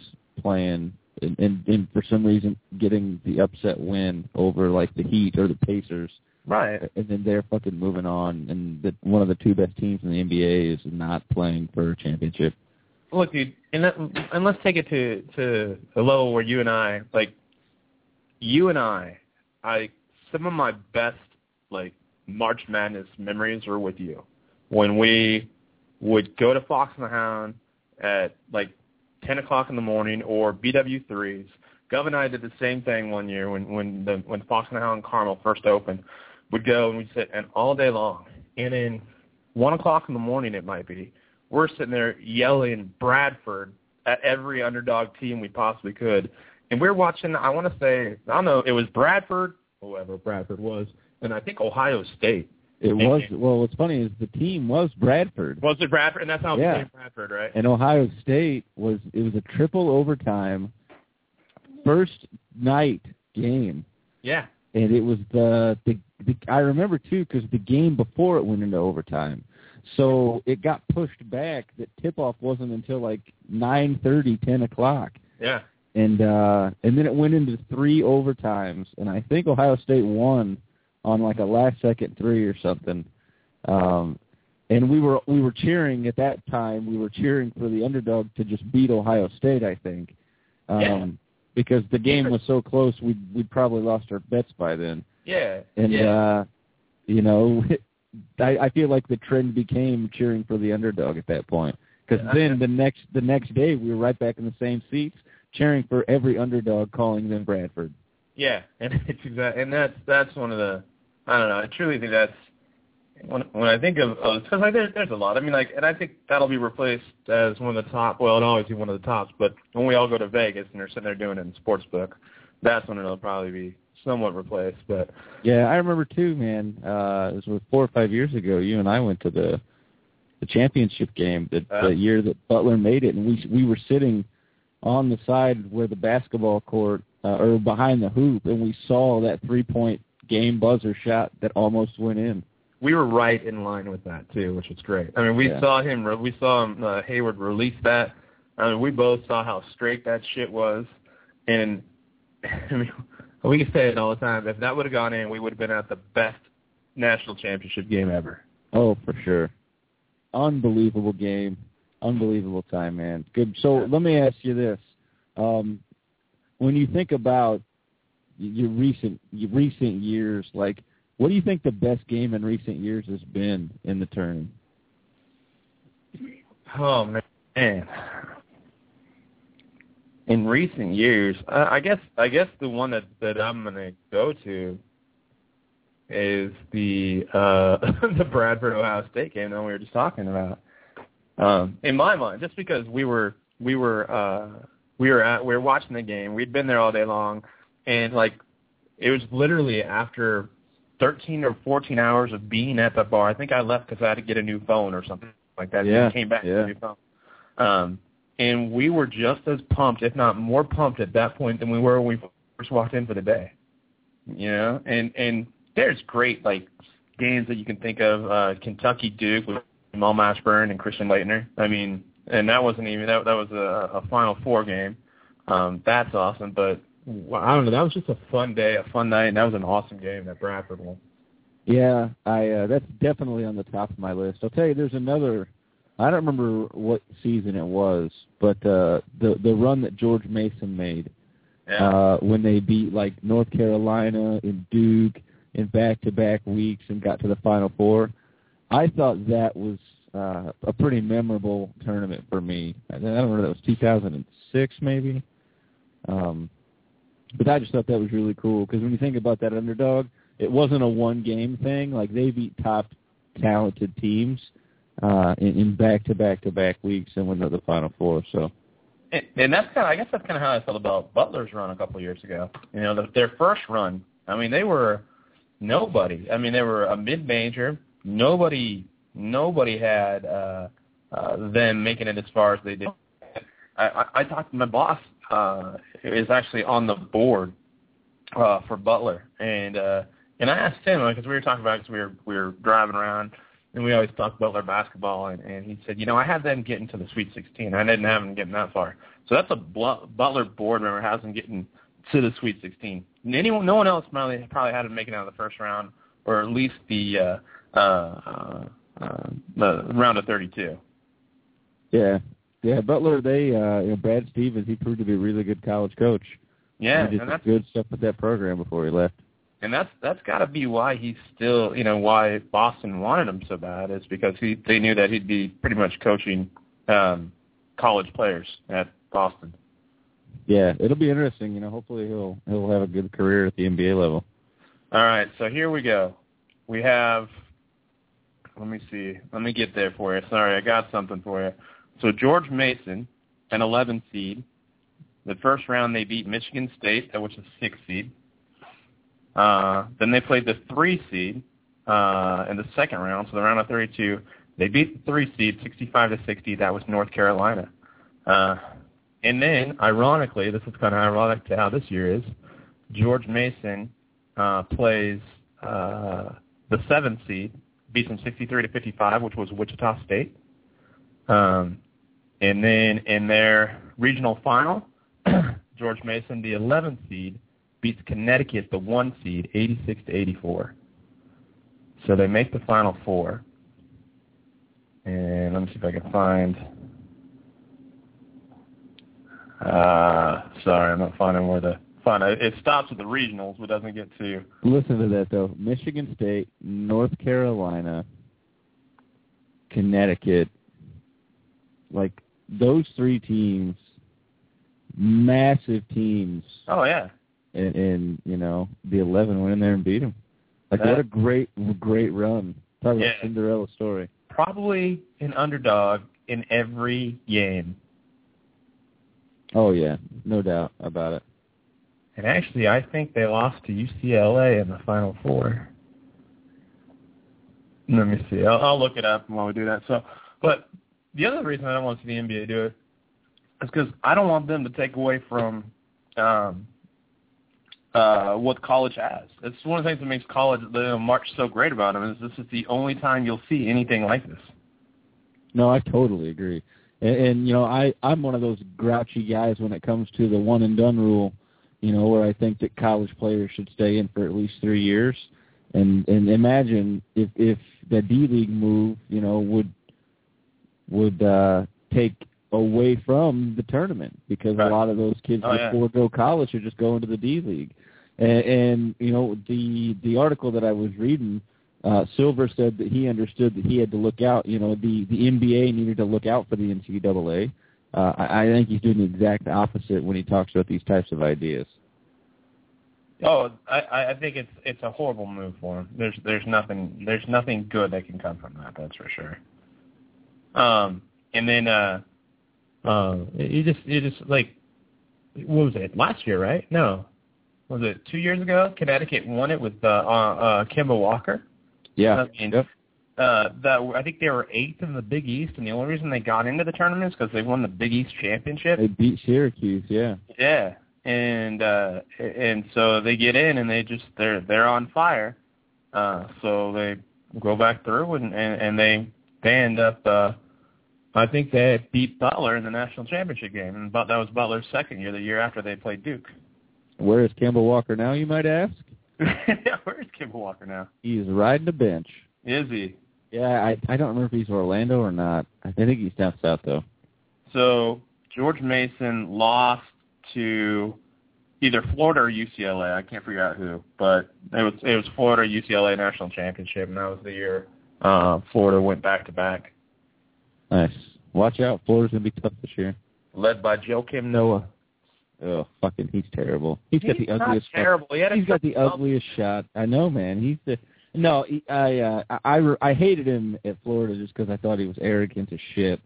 playing and, and, and for some reason getting the upset win over like the Heat or the Pacers.
Right.
And then they're fucking moving on, and the, one of the two best teams in the NBA is not playing for a championship.
Look, dude, and, that, and let's take it to to a level where you and I, like, you and I, I some of my best like March Madness memories are with you when we would go to Fox and the Hound at like 10 o'clock in the morning or BW3s. Gov and I did the same thing one year when when the when Fox and the Hound Carmel first opened. We'd go and we'd sit and all day long. And then one o'clock in the morning it might be, we're sitting there yelling Bradford at every underdog team we possibly could. And we're watching I want to say I don't know, it was Bradford, whoever Bradford was, and I think Ohio State.
It was well. What's funny is the team was Bradford.
Was it Bradford? And that's how
Yeah.
it became Bradford, right?
And Ohio State was it was a triple overtime first night game,
Yeah.
and it was the the, the I remember too because the game before it went into overtime, so it got pushed back. That tip off wasn't until like nine thirty, ten o'clock,
Yeah.
and uh and then it went into three overtimes, and I think Ohio State won on like a last second three or something. Um, and we were we were cheering at that time. We were cheering for the underdog to just beat Ohio State. I think, um,
Yeah.
because the game was so close, we we'd probably lost our bets by then.
Yeah.
And
yeah.
uh, you know, [LAUGHS] I, I feel like the trend became cheering for the underdog at that point. Because
Yeah.
then the next the next day we were right back in the same seats, cheering for every underdog, calling them Bradford.
Yeah, and [LAUGHS] it's exact, and that's that's one of the I don't know. I truly think that's when when I think of because like there's there's a lot. I mean like, and I think that'll be replaced as one of the top. Well, it'll always be one of the tops. But when we all go to Vegas and they're sitting there doing it in sportsbook, that's when it'll probably be somewhat replaced. But
Yeah, I remember too, man. Uh, it was four or five years ago. You and I went to the the championship game the,
Uh.
the year that Butler made it, and we we were sitting on the side where the basketball court uh, or behind the hoop, and we saw that three point game buzzer shot that almost went in.
we were right in line with that too, which was great. I mean, we
Yeah.
saw him. We saw him, uh, Hayward release that. I mean, we both saw how straight that shit was, and [LAUGHS] I mean, we can say it all the time. If that would have gone in, we would have been at the best national championship game ever.
Oh, for sure. Unbelievable game. Unbelievable time, man. Good. So let me ask you this. Um, when you think about your recent your recent years, like what do you think the best game in recent years has been in the tournament?
Oh man. In recent years, I I guess I guess the one that that I'm gonna go to is the uh [LAUGHS] the Bradford Ohio State game that we were just talking about. Um, in my mind, just because we were we were uh we were at we were watching the game, we'd been there all day long, and like it was literally after 13 or 14 hours of being at the bar. I think I left because I had to get a new phone or something like that.
Yeah,
and came back
yeah.
to a new phone. Um, and we were just as pumped, if not more pumped, at that point than we were when we first walked in for the day. You know, and and there's great like games that you can think of. Uh, Kentucky Duke with Jamal Mashburn and Christian Laettner. I mean, and that wasn't even that. That was a, a Final Four game. Um, that's awesome. But I don't know. That was just a fun day, a fun night, and that was an awesome game that Bradford won.
Yeah, I uh, that's definitely on the top of my list. I'll tell you, there's another. I don't remember what season it was, but uh, the the run that George Mason made
Yeah.
uh, when they beat like North Carolina and Duke in back-to-back weeks and got to the Final Four. I thought that was uh, a pretty memorable tournament for me. I don't remember that was 2006 maybe. Um, but I just thought that was really cool because when you think about that underdog, it wasn't a one-game thing. Like they beat top talented teams uh, in, in back-to-back-to-back weeks and went to the Final Four. So
And, and that's kind of, I guess that's kind of how I felt about Butler's run a couple of years ago. You know, the, their first run. I mean, they were nobody. I mean, they were a mid-major. Nobody, nobody had uh, uh, them making it as far as they did. I, I, I talked to my boss. Uh, is actually on the board uh, for Butler, and uh, and I asked him because we were talking about because we were we were driving around and we always talk Butler basketball, and, and he said, you know, I had them getting to the Sweet 16. I didn't have them getting that far. So that's a Butler board member has them getting to the Sweet 16. Anyone, no one else probably probably had them making out of the first round, or at least the uh, uh, uh, the round of 32.
Yeah, yeah. Butler, they uh, you know, Brad Stevens, he proved to be a really good college coach.
Yeah,
he did
and that's
good stuff with that program before he left.
And that's that's got to be why he's still, you know, why Boston wanted him so bad is because he they knew that he'd be pretty much coaching um college players at Boston.
Yeah, it'll be interesting. You know, hopefully he'll he'll have a good career at the NBA level.
All right, so here we go. We have. Let me see. Let me get there for you. Sorry, I got something for you. So George Mason, an 11 seed. The first round they beat Michigan State, which is six seed. Uh, then they played the three seed uh, in the second round, so the round of 32. They beat the three seed 65 to 60. That was North Carolina. Uh, and then, ironically, this is kind of ironic to how this year is. George Mason uh, plays uh, the seventh seed, beats them 63 to 55, which was Wichita State. Um, and then in their regional final, [CLEARS THROAT] George Mason, the 11th seed, beats Connecticut, the one seed, 86 to 84. So they make the final four. And let me see if I can find. Uh, sorry, I'm not finding where the it. It stops at the regionals, but doesn't get to.
Listen to that though: Michigan State, North Carolina, Connecticut. Like those three teams, massive teams.
Oh yeah.
And, and you know the eleven went in there and beat them. Like
That-
what a great, great run. Talk about Cinderella story.
Probably an underdog in every game.
Oh yeah, no doubt about it.
And actually, I think they lost to UCLA in the Final Four. Let me see. I'll, I'll look it up while we do that. So, but the other reason I don't want to see the NBA do it is because I don't want them to take away from um, uh, what college has. It's one of the things that makes college know, March so great about them is this is the only time you'll see anything like this.
No, I totally agree. And, and you know, I I'm one of those grouchy guys when it comes to the one and done rule. You know, where I think that college players should stay in for at least three years. And and imagine if if the D League move, you know, would would uh take away from the tournament because
Right.
a lot of those kids
Oh, yeah.
before go college are just going to the D League. And, and you know the the article that I was reading, uh, Silver said that he understood that he had to look out. You know the the NBA needed to look out for the NCAA. Uh, I, I think he's doing the exact opposite when he talks about these types of ideas.
Oh, I, I think it's it's a horrible move for him. There's there's nothing there's nothing good that can come from that. That's for sure. Um, and then uh, uh, you just you just like what was it last year, right? No, was it two years ago? Connecticut won it with uh, uh, uh Kemba Walker.
Yeah.
I mean, uh, that I think they were eighth in the Big East, and the only reason they got into the tournament is because they won the Big East championship.
They beat Syracuse. Yeah.
Yeah, and uh and so they get in and they just they're they're on fire. Uh so they go back through and and, and they they end up uh I think they beat Butler in the national championship game and but that was Butler's second year, the year after they played Duke.
Where is Campbell Walker now? You might ask. [LAUGHS]
Where's Kemba Walker now?
He's riding the bench.
Is he?
Yeah, I I don't remember if he's Orlando or not. I think he's down south though.
So George Mason lost to either Florida or UCLA. I can't figure out who, but it was it was Florida UCLA national championship, and that was the year uh, Florida went back to back,
Nice. Watch out, Florida's gonna be tough this year.
led by Joakim Noah.
Oh, fucking, he's terrible. He's got the
He's not
ugliest.
terrible. He
he's got the ugliest shot. I know, man. He's the no. He, I uh, I I- I hated him at Florida just because I thought he was arrogant as shit.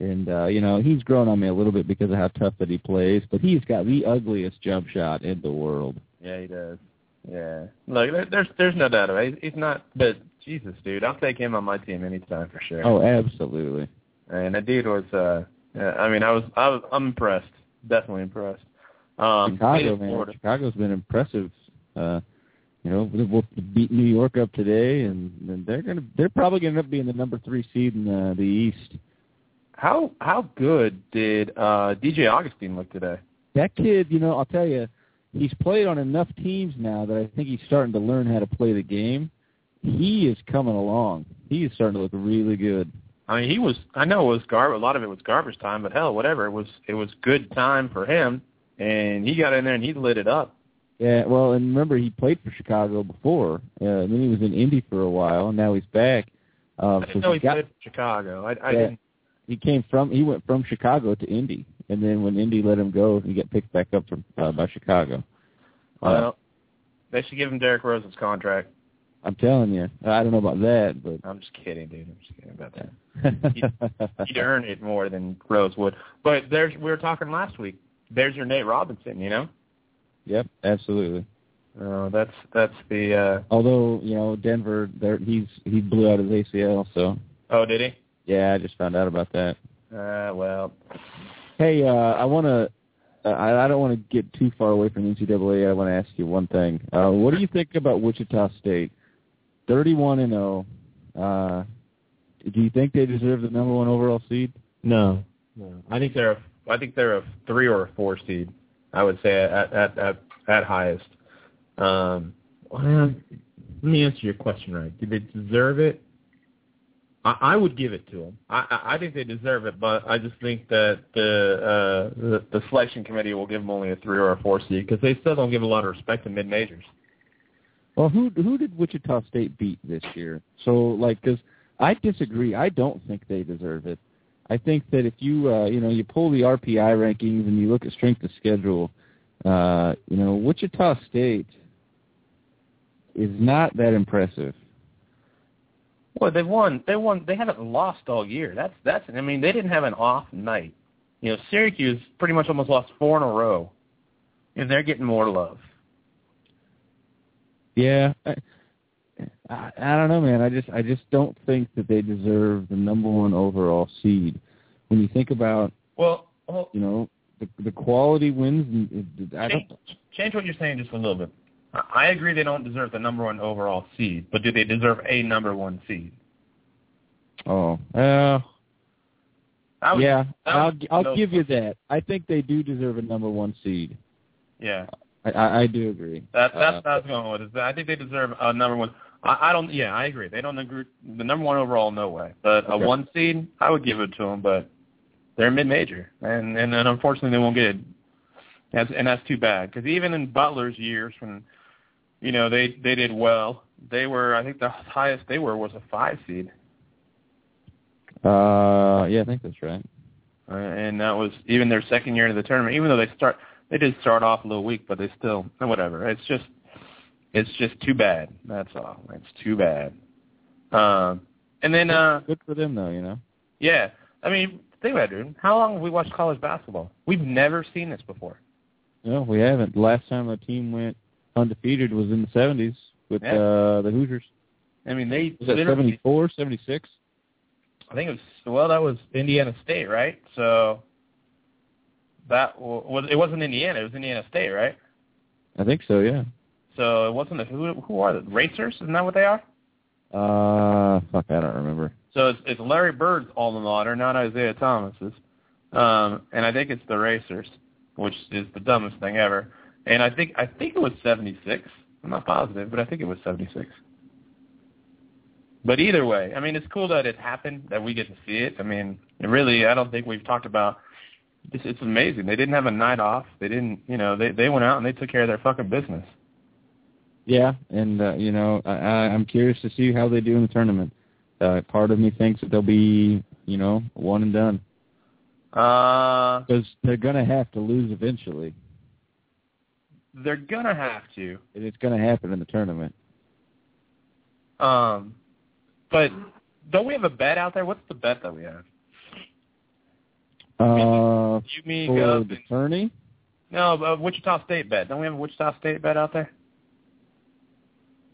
And uh, you know, he's grown on me a little bit because of how tough that he plays. But he's got the ugliest jump shot in the world.
Yeah, he does. Yeah, look, there, there's there's no doubt about it. He's not, but Jesus, dude, I'll take him on my team anytime for sure.
Oh, absolutely.
And that dude was. uh I mean, I was I was I'm impressed, definitely impressed. Um,
Chicago, man.
Florida.
Chicago's been impressive Uh, you know, we'll beat New York up today, and, and they're gonna they're probably gonna end up being the number three seed in the, the East.
How how good did uh DJ Augustin look today?
That kid, you know, I'll tell you, he's played on enough teams now that I think he's starting to learn how to play the game. He is coming along. He is starting to look really good.
I mean, he was. I know it was gar. A lot of it was garbage time, but hell, whatever. It was. It was good time for him, and he got in there and he lit it up.
Yeah, well, and remember he played for Chicago before, uh, and then he was in Indy for a while, and now he's back. Um,
I didn't
so
know he
got,
played for Chicago. I, I
yeah,
didn't.
He came from. He went from Chicago to Indy, and then when Indy let him go, he got picked back up from uh, by Chicago.
Well, they should give him Derrick Rose's contract.
I'm telling you, I don't know about that, but
I'm just kidding, dude. I'm just kidding about that. [LAUGHS] he'd, he'd earn it more than Rose would. But there's we were talking last week. There's your Nate Robinson, you know.
Yep, absolutely.
Oh, that's that's the. uh
Although you know Denver, there he's he blew out his ACL, so.
Oh, did he?
Yeah, I just found out about that.
Uh, well.
Hey, uh I want to. Uh, I, I don't want to get too far away from NCAA. I want to ask you one thing. Uh What do you think about Wichita State? Thirty-one and zero. Uh Do you think they deserve the number one overall seed?
No, no. I think they're. A, I think they're a three or a four seed. I would say at at at, at highest. Um, well, let me answer your question right. Do they deserve it? I, I would give it to them. I, I I think they deserve it, but I just think that the uh, the, the selection committee will give them only a three or a four seed because they still don't give a lot of respect to mid majors.
Well, who who did Wichita State beat this year? So, like, because I disagree. I don't think they deserve it. I think that if you uh, you know you pull the RPI rankings and you look at strength of schedule, uh, you know Wichita State is not that impressive.
Well, they won. They won. They haven't lost all year. That's that's. I mean, they didn't have an off night. You know, Syracuse pretty much almost lost four in a row, and they're getting more love.
Yeah, I, I, I don't know, man. I just I just don't think that they deserve the number one overall seed. When you think about,
Well, well
you know, the the quality wins. I don't.
change, change what you're saying just a little bit. I I agree they don't deserve the number one overall seed, but do they deserve a number one seed?
Oh, uh,
was-
yeah. I'll I'll give you that. I think they do deserve a number one seed.
Yeah,
I I, do agree.
that, that's
Uh,
what I was going with. Is that I think they deserve a number one. I, I don't. Yeah, I agree. They don't agree. The number one overall, no way. But a
Okay.
one seed, I would give it to them. But they're mid major, and and, and unfortunately they won't get it. That's, and that's too bad because even in Butler's years when, you know, they they did well, they were I think the highest they were was a five seed.
Uh, yeah, I think that's right.
Uh, and that was even their second year into the tournament. Even though they start, they did start off a little weak, but they still whatever. It's just, it's just too bad. That's all. It's too bad. Um, and then, uh,
Good for them, though. You know.
yeah, I mean, think about it, dude. How long have we watched college basketball? We've never seen this before.
No, we haven't. The last time a team went undefeated was in the '70s with
Yeah.
uh the Hoosiers.
I mean, they
Was that
literally-
74, 76?
I think it was well, that was Indiana State, right? So that was it wasn't Indiana, it was Indiana State, right?
I think so. Yeah.
So it wasn't the, who who are the Racers? Isn't that what they are?
Uh, fuck, I don't remember.
So it's, it's Larry Bird's alma mater, not Isiah Thomas's. Um, and I think it's the Racers, which is the dumbest thing ever. And I think I think it was 76. I'm not positive, but I think it was 76. But either way, I mean, it's cool that it happened, that we get to see it. I mean, really, I don't think we've talked about. It's, it's amazing. They didn't have a night off. They didn't, you know, they they went out and they took care of their fucking business.
Yeah, and uh, you know, I, I- I'm curious to see how they do in the tournament. Uh, part of me thinks that they'll be, you know, one and done
Uh,
because they're gonna have to lose eventually,
they're gonna have to.
and it's gonna happen in the tournament.
Um, but don't we have a bet out there? What's the bet that we have?
Uh,
You, mean
for
Gov,
the tourney,
No, a Wichita State bet. Don't we have a Wichita State bet out there?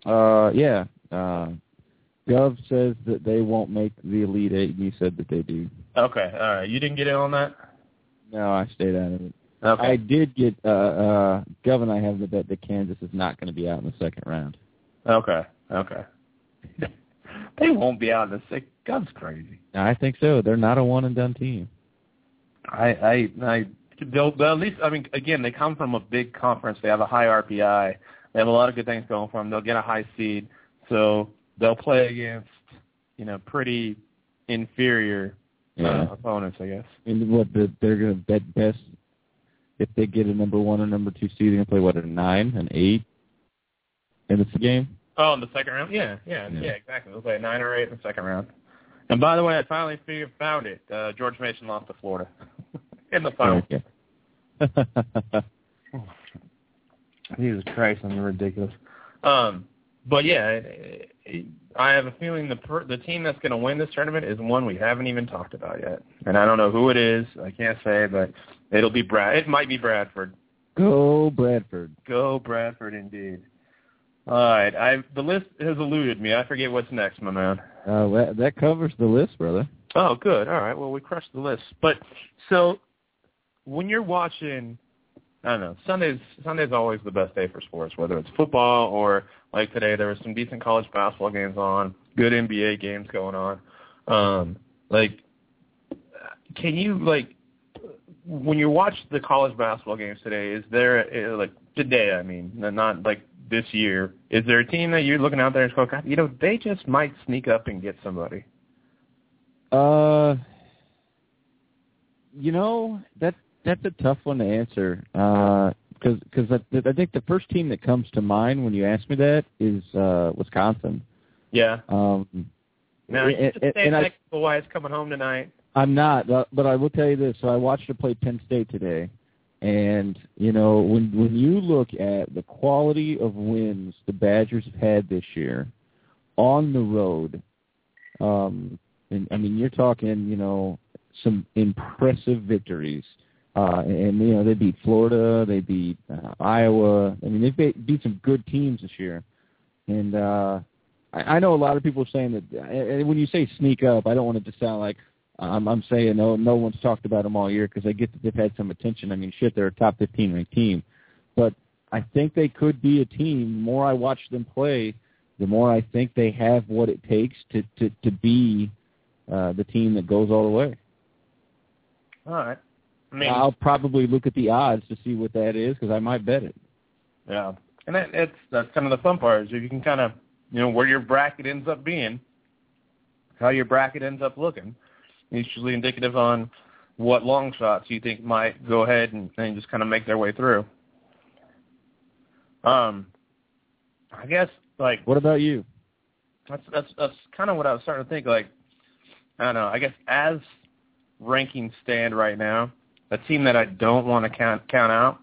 uh, yeah. Uh, Gov says that they won't make the Elite Eight, you said that they do.
Okay, all right. You didn't get in on that?
No, I stayed out of it.
Okay.
I did get uh uh Gov and I have the bet that Kansas is not going to be out in the second round.
Okay. Okay. [LAUGHS] they won't be out in the second. That's crazy.
I think so. They're not a one and done team.
I I I they'll, they'll at least I mean again they come from a big conference. They have a high RPI. They have a lot of good things going for them. They'll get a high seed, so they'll play against you know pretty inferior
Yeah.
uh, opponents, I guess.
And what the, they're going to bet best if they get a number one or number two seed, they're going to play what a nine, an eight in this game.
Oh, in the second round? Yeah, yeah, yeah,
Yeah.
exactly. They'll play a nine or eight in the second round. And by the way, I finally figured, found it. Uh, George Mason lost to Florida in the final.
Okay. [LAUGHS]
Jesus Christ, I'm ridiculous. Um, but yeah, it, it, I have a feeling the per, the team that's going to win this tournament is one we haven't even talked about yet, and I don't know who it is. I can't say, but it'll be Brad. It might be Bradford.
Go Bradford.
Go Bradford, indeed. All right, I the list has eluded me. I forget what's next, my man.
Uh, that, that covers the list, brother.
Oh, good. All right. Well, we crushed the list. But so when you're watching, I don't know. Sundays Sunday's always the best day for sports, whether it's football or like today there was some decent college basketball games on, good NBA games going on. Um, like, can you like when you watch the college basketball games today? Is there uh, like today? I mean, not like this year. Is there a team that you're looking out there and go, God, you know, they just might sneak up and get somebody?
Uh, you know that that's a tough one to answer. Uh, because because I, I think the first team that comes to mind when you ask me that is uh Wisconsin.
Yeah.
Um,
Now, you
and- and- and I-
Texas Wise coming home tonight.
I'm not, but but I will tell you this. So I watched her play Penn State today, and you know when when you look at the quality of wins the Badgers have had this year on the road, um, and I mean you're talking you know some impressive victories. Uh, and you know they beat Florida, they beat uh, Iowa. I mean they beat, beat some good teams this year, and uh, I, I know a lot of people are saying that. And when you say sneak up, I don't want it to sound like I'm, I'm saying no, no one's talked about them all year because I get that they've had some attention. I mean, shit, they're a top 15 ranked team, but I think they could be a team. The more I watch them play, the more I think they have what it takes to to to be uh, the team that goes all the way.
All right. I mean,
I'll probably look at the odds to see what that is because I might bet it.
yeah, and that, it's that's kind of the fun part is if you can kind of you know where your bracket ends up being, how your bracket ends up looking. It's usually indicative on what long shots you think might go ahead and, and just kind of make their way through. Um, I guess like
What about you?
That's that's that's kind of what I was starting to think. Like, I don't know. I guess as rankings stand right now, a team that I don't want to count count out.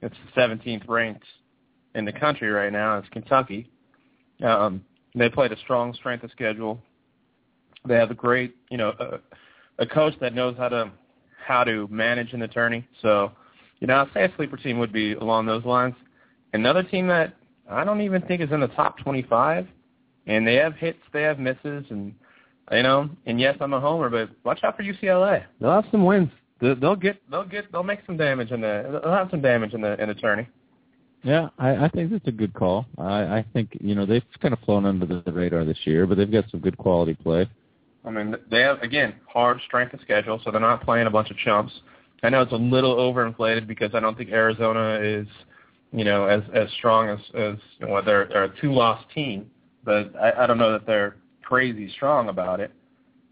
It's the 17th ranked in the country right now. It's Kentucky. Um, they played a strong strength of schedule. They have a great, you know, a, a coach that knows how to how to manage in the tourney. So, you know, I'd say a sleeper team would be along those lines. Another team that I don't even think is in the top 25 and they have hits, they have misses, and you know, and yes, I'm a homer, but watch out for UCLA. They'll have some wins. They'll get, they'll get, they'll make some damage in the, they'll have some damage in the in the tourney.
Yeah, I, I think that's a good call. I, I think you know they've kind of flown under the, the radar this year, but they've got some good quality play.
I mean, they have again hard strength of schedule, so they're not playing a bunch of chumps. I know it's a little overinflated because I don't think Arizona is, you know, as as strong as as you know, they're, they're a two loss team, but I, I don't know that they're crazy strong about it.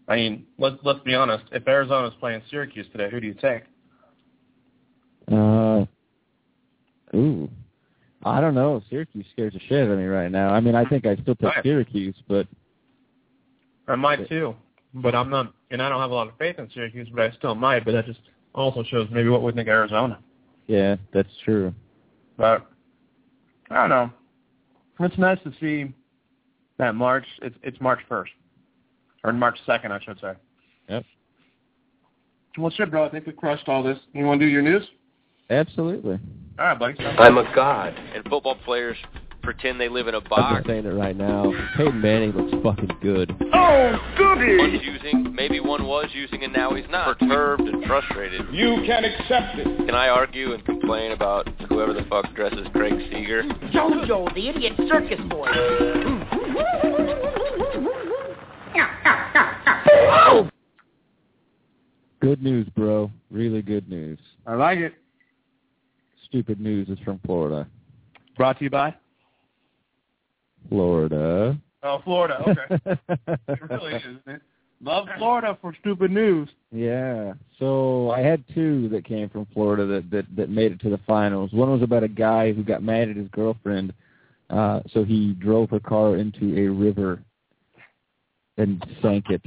I mean, let's let's be honest. If Arizona's playing Syracuse today, who do you take?
Uh, ooh, I don't know. Syracuse scares the shit out of me right now. I mean, I think I still take
Right.
Syracuse, but
I might too, but I'm not, and I don't have a lot of faith in Syracuse, but I still might. But that just also shows maybe what we think of Arizona.
yeah, that's true.
But I don't know. It's nice to see that March. It's it's March first or March second, I should say.
Yep.
Well, shit, bro. I think we crushed all this. You want to do your news?
Absolutely.
All right, buddy.
I'm a god.
And football players
pretend they live in a
I'm
box.
just saying it right now. Peyton Manning looks fucking good.
Oh, goody!
One's using, maybe one was using, and now he's not. Perturbed and frustrated.
You can accept it.
Can I argue and complain about whoever the fuck dresses Craig Sager?
Jojo, the idiot circus boy. [LAUGHS]
Good news, bro. Really good news.
I like it.
Stupid news is from Florida.
Brought to you by?
Florida.
Oh, Florida. Okay. [LAUGHS] it really is, isn't it? Love Florida for stupid news.
Yeah. So I had two that came from Florida that that that made it to the finals. One was about a guy who got mad at his girlfriend, uh, so he drove her car into a river and sank it.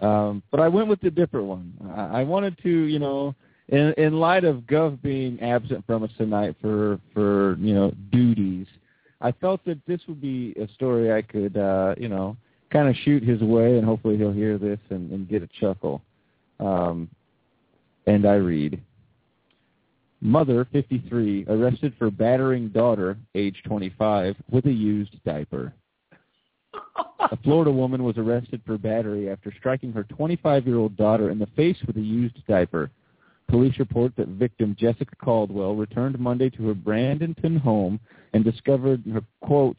Um, but I went with the different one. I, I wanted to, you know, in in light of Gov being absent from us tonight for for you know duties, I felt that this would be a story I could, uh, you know, kind of shoot his way, and hopefully he'll hear this and, and get a chuckle. Um, and I read. Mother, 53, arrested for battering daughter, age 25, with a used diaper. A Florida woman was arrested for battery after striking her 25-year-old daughter in the face with a used diaper. Police report that victim Jessica Caldwell returned Monday to her Bradenton home and discovered her, quote,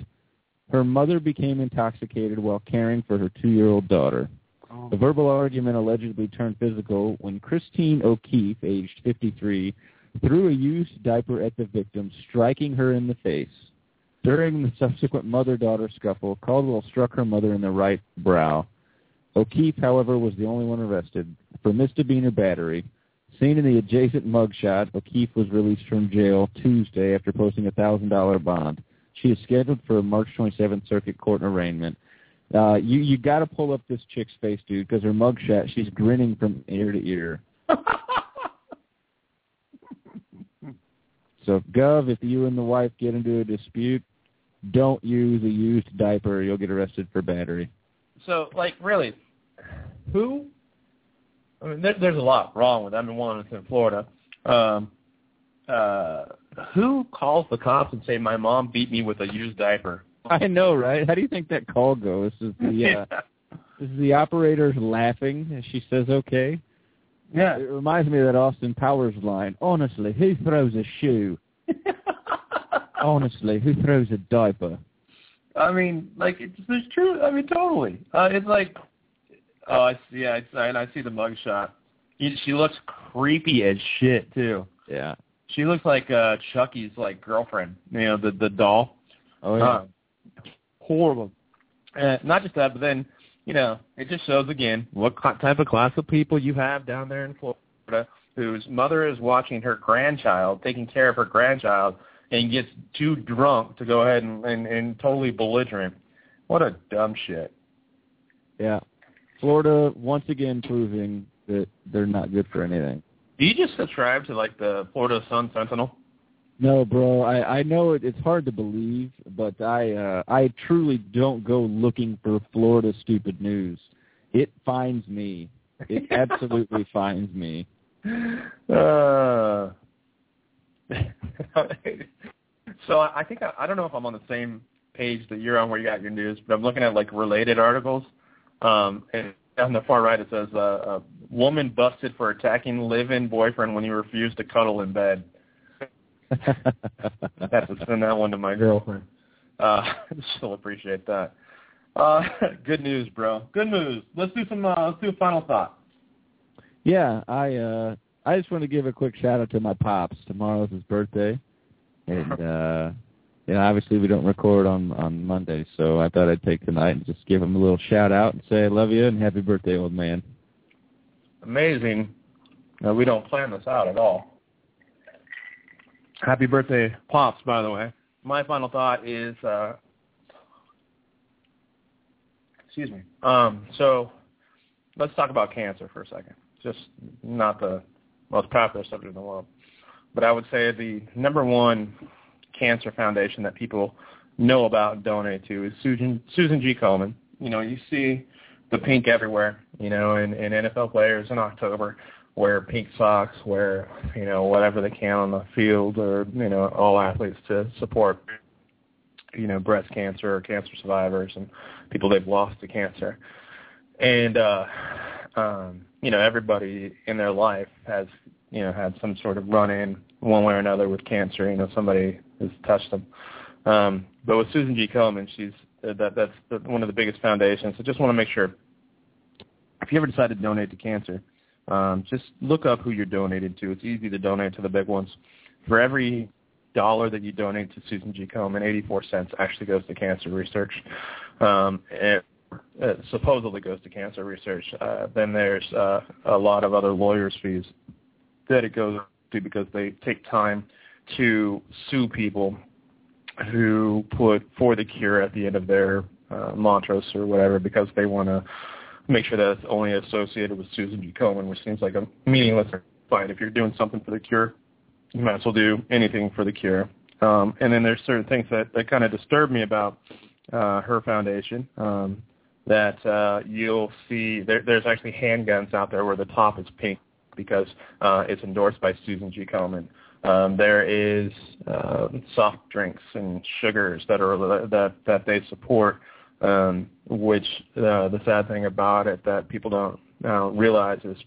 her mother became intoxicated while caring for her two-year-old daughter. Oh. The verbal argument allegedly turned physical when Christine O'Keefe, aged 53, threw a used diaper at the victim, striking her in the face. During the subsequent mother-daughter scuffle, Caldwell struck her mother in the right brow. O'Keefe, however, was the only one arrested for misdemeanor battery. Seen in the adjacent mugshot, O'Keefe was released from jail Tuesday after posting a $1,000 bond. She is scheduled for a March 27th Circuit Court arraignment. Uh, you you got to pull up this chick's face, dude, because her mugshot, she's grinning from ear to ear. [LAUGHS] so, Gov, if you and the wife get into a dispute, don't use a used diaper. You'll get arrested for battery.
So, like, really, who? I mean, there, there's a lot wrong with. It. I mean, one, it's in Florida. Um, uh, who calls the cops and say my mom beat me with a used diaper?
I know, right? How do you think that call goes? Is the uh, [LAUGHS] is the operator laughing as she says okay?
Yeah.
It reminds me of that Austin Powers line. Honestly, who throws a shoe? Honestly, who throws a diaper?
I mean, like it's, it's true. I mean, totally. Uh, it's like, oh, I see. Yeah, it's, and I see the mugshot. She looks creepy as shit too.
Yeah.
She looks like uh Chucky's like girlfriend. You know, the the doll.
Oh yeah.
Uh, horrible. Uh, not just that, but then you know, it just shows again what type of class of people you have down there in Florida, whose mother is watching her grandchild, taking care of her grandchild, and gets too drunk to go ahead and, and, and totally belligerent. What a dumb shit.
Yeah. Florida once again proving that they're not good for anything.
Do you just subscribe to like the Florida Sun Sentinel?
No, bro. I I know it, it's hard to believe, but I uh I truly don't go looking for Florida stupid news. It finds me. It [LAUGHS] absolutely finds me.
Uh, so I think I, I don't know if I'm on the same page that you're on where you got your news, but I'm looking at like related articles. Um, and on the far right it says uh, a woman busted for attacking live-in boyfriend when he refused to cuddle in bed. [LAUGHS] Have to send that one to my girlfriend. Uh, [LAUGHS] she'll appreciate that. Uh, [LAUGHS] good news, bro. Good news. Let's do some. Uh, let's do a final thought.
Yeah, I uh I just want to give a quick shout out to my pops. Tomorrow's his birthday, and [LAUGHS] uh you know obviously we don't record on on Monday, so I thought I'd take tonight and just give him a little shout out and say I love you and happy birthday, old man.
Amazing. Uh, we don't plan this out at all. Happy birthday, pops! By the way, my final thought is. uh Excuse me. Um, so let's talk about cancer for a second. Just not the most popular subject in the world, but I would say the number one cancer foundation that people know about and donate to is Susan Susan G. Komen. You know, you see the pink everywhere. You know, and, and NFL players in October wear pink socks, wear you know whatever they can on the field, or you know all athletes to support. you know, breast cancer or cancer survivors and people they've lost to cancer. And uh um, you know, everybody in their life has, you know, had some sort of run in one way or another with cancer, you know, somebody has touched them. Um, but with Susan G. Komen, she's uh, that that's the, one of the biggest foundations. So just want to make sure if you ever decide to donate to cancer, um, just look up who you're donating to. It's easy to donate to the big ones. For every dollar that you donate to Susan G. Komen, 84 cents actually goes to cancer research. Um, and uh, supposedly goes to cancer research. Uh, then there's uh, a lot of other lawyers' fees that it goes to because they take time to sue people who put for the cure at the end of their uh, mantras or whatever because they want to make sure that it's only associated with Susan G. Komen, which seems like a meaningless fight. If you're doing something for the cure, you might as well do anything for the cure. Um, and then there's certain things that, that kind of disturb me about uh, her foundation. Um, that uh, you'll see there, there's actually handguns out there where the top is pink because uh, it's endorsed by Susan G. Komen. Um, there is uh, soft drinks and sugars that are that that they support, um, which uh, the sad thing about it that people don't uh, realize is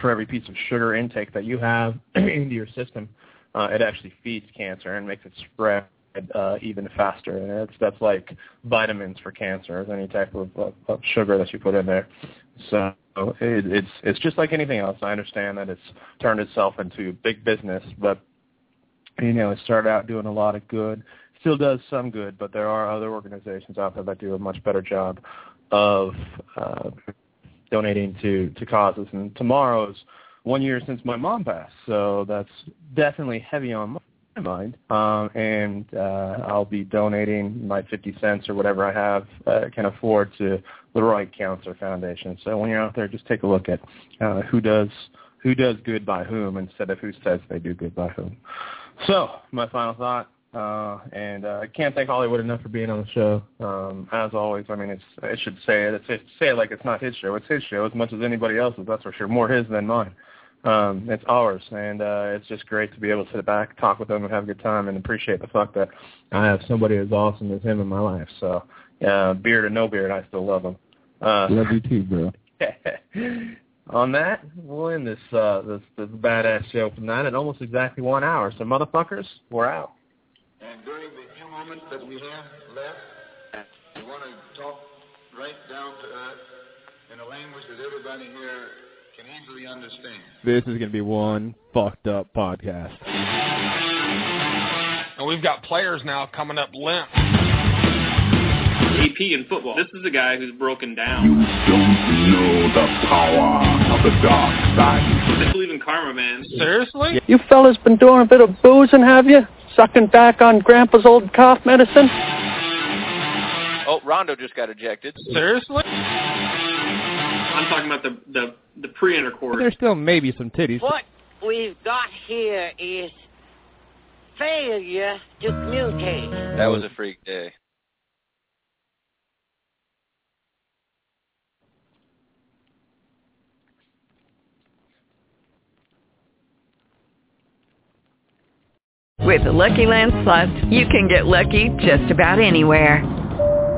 for every piece of sugar intake that you have [CLEARS THROAT] into your system, uh, it actually feeds cancer and makes it spread uh, even faster. And it's, that's like vitamins for cancer, any type of, of, of sugar that you put in there. So it, it's it's just like anything else. I understand that it's turned itself into big business, but you know it started out doing a lot of good. Still does some good, but there are other organizations out there that do a much better job of uh, donating to to causes. And tomorrow's one year since my mom passed, so that's definitely heavy on my my mind, um, and uh, I'll be donating my 50 cents or whatever I have uh, can afford to the Right Cancer Foundation. So when you're out there, just take a look at uh, who does who does good by whom instead of who says they do good by whom. So my final thought, uh, and uh, I can't thank Hollywood enough for being on the show. Um, as always, I mean, it's I should say it. It's, say it like it's not his show. It's his show as much as anybody else's. That's for sure. More his than mine um, it's ours, and uh, it's just great to be able to sit back, talk with them, and have a good time, and appreciate the fact that I have somebody as awesome as him in my life. So, uh, beard or no beard, I still love him. Uh,
love you too, bro. [LAUGHS]
on that, we'll end this uh, this this badass show for tonight at almost exactly one hour. So, motherfuckers, we're out.
And during the few moments that we have left, we want to talk right down to earth in a language that everybody here can easily understand.
This is going to be one fucked up podcast.
And we've got players now coming up limp.
AP in football. This is a guy who's broken down.
You don't know the power of the dark side.
I believe in karma, man.
Seriously?
You fellas been doing a bit of boozing, have you? Sucking back on Grandpa's old cough medicine?
Oh, Rondo just got ejected.
Seriously?
I'm talking about the the the pre-intercourse.
There's still maybe some titties.
What we've got here is failure to communicate.
That was a freak day.
With the Lucky Land Slots, you can get lucky just about anywhere.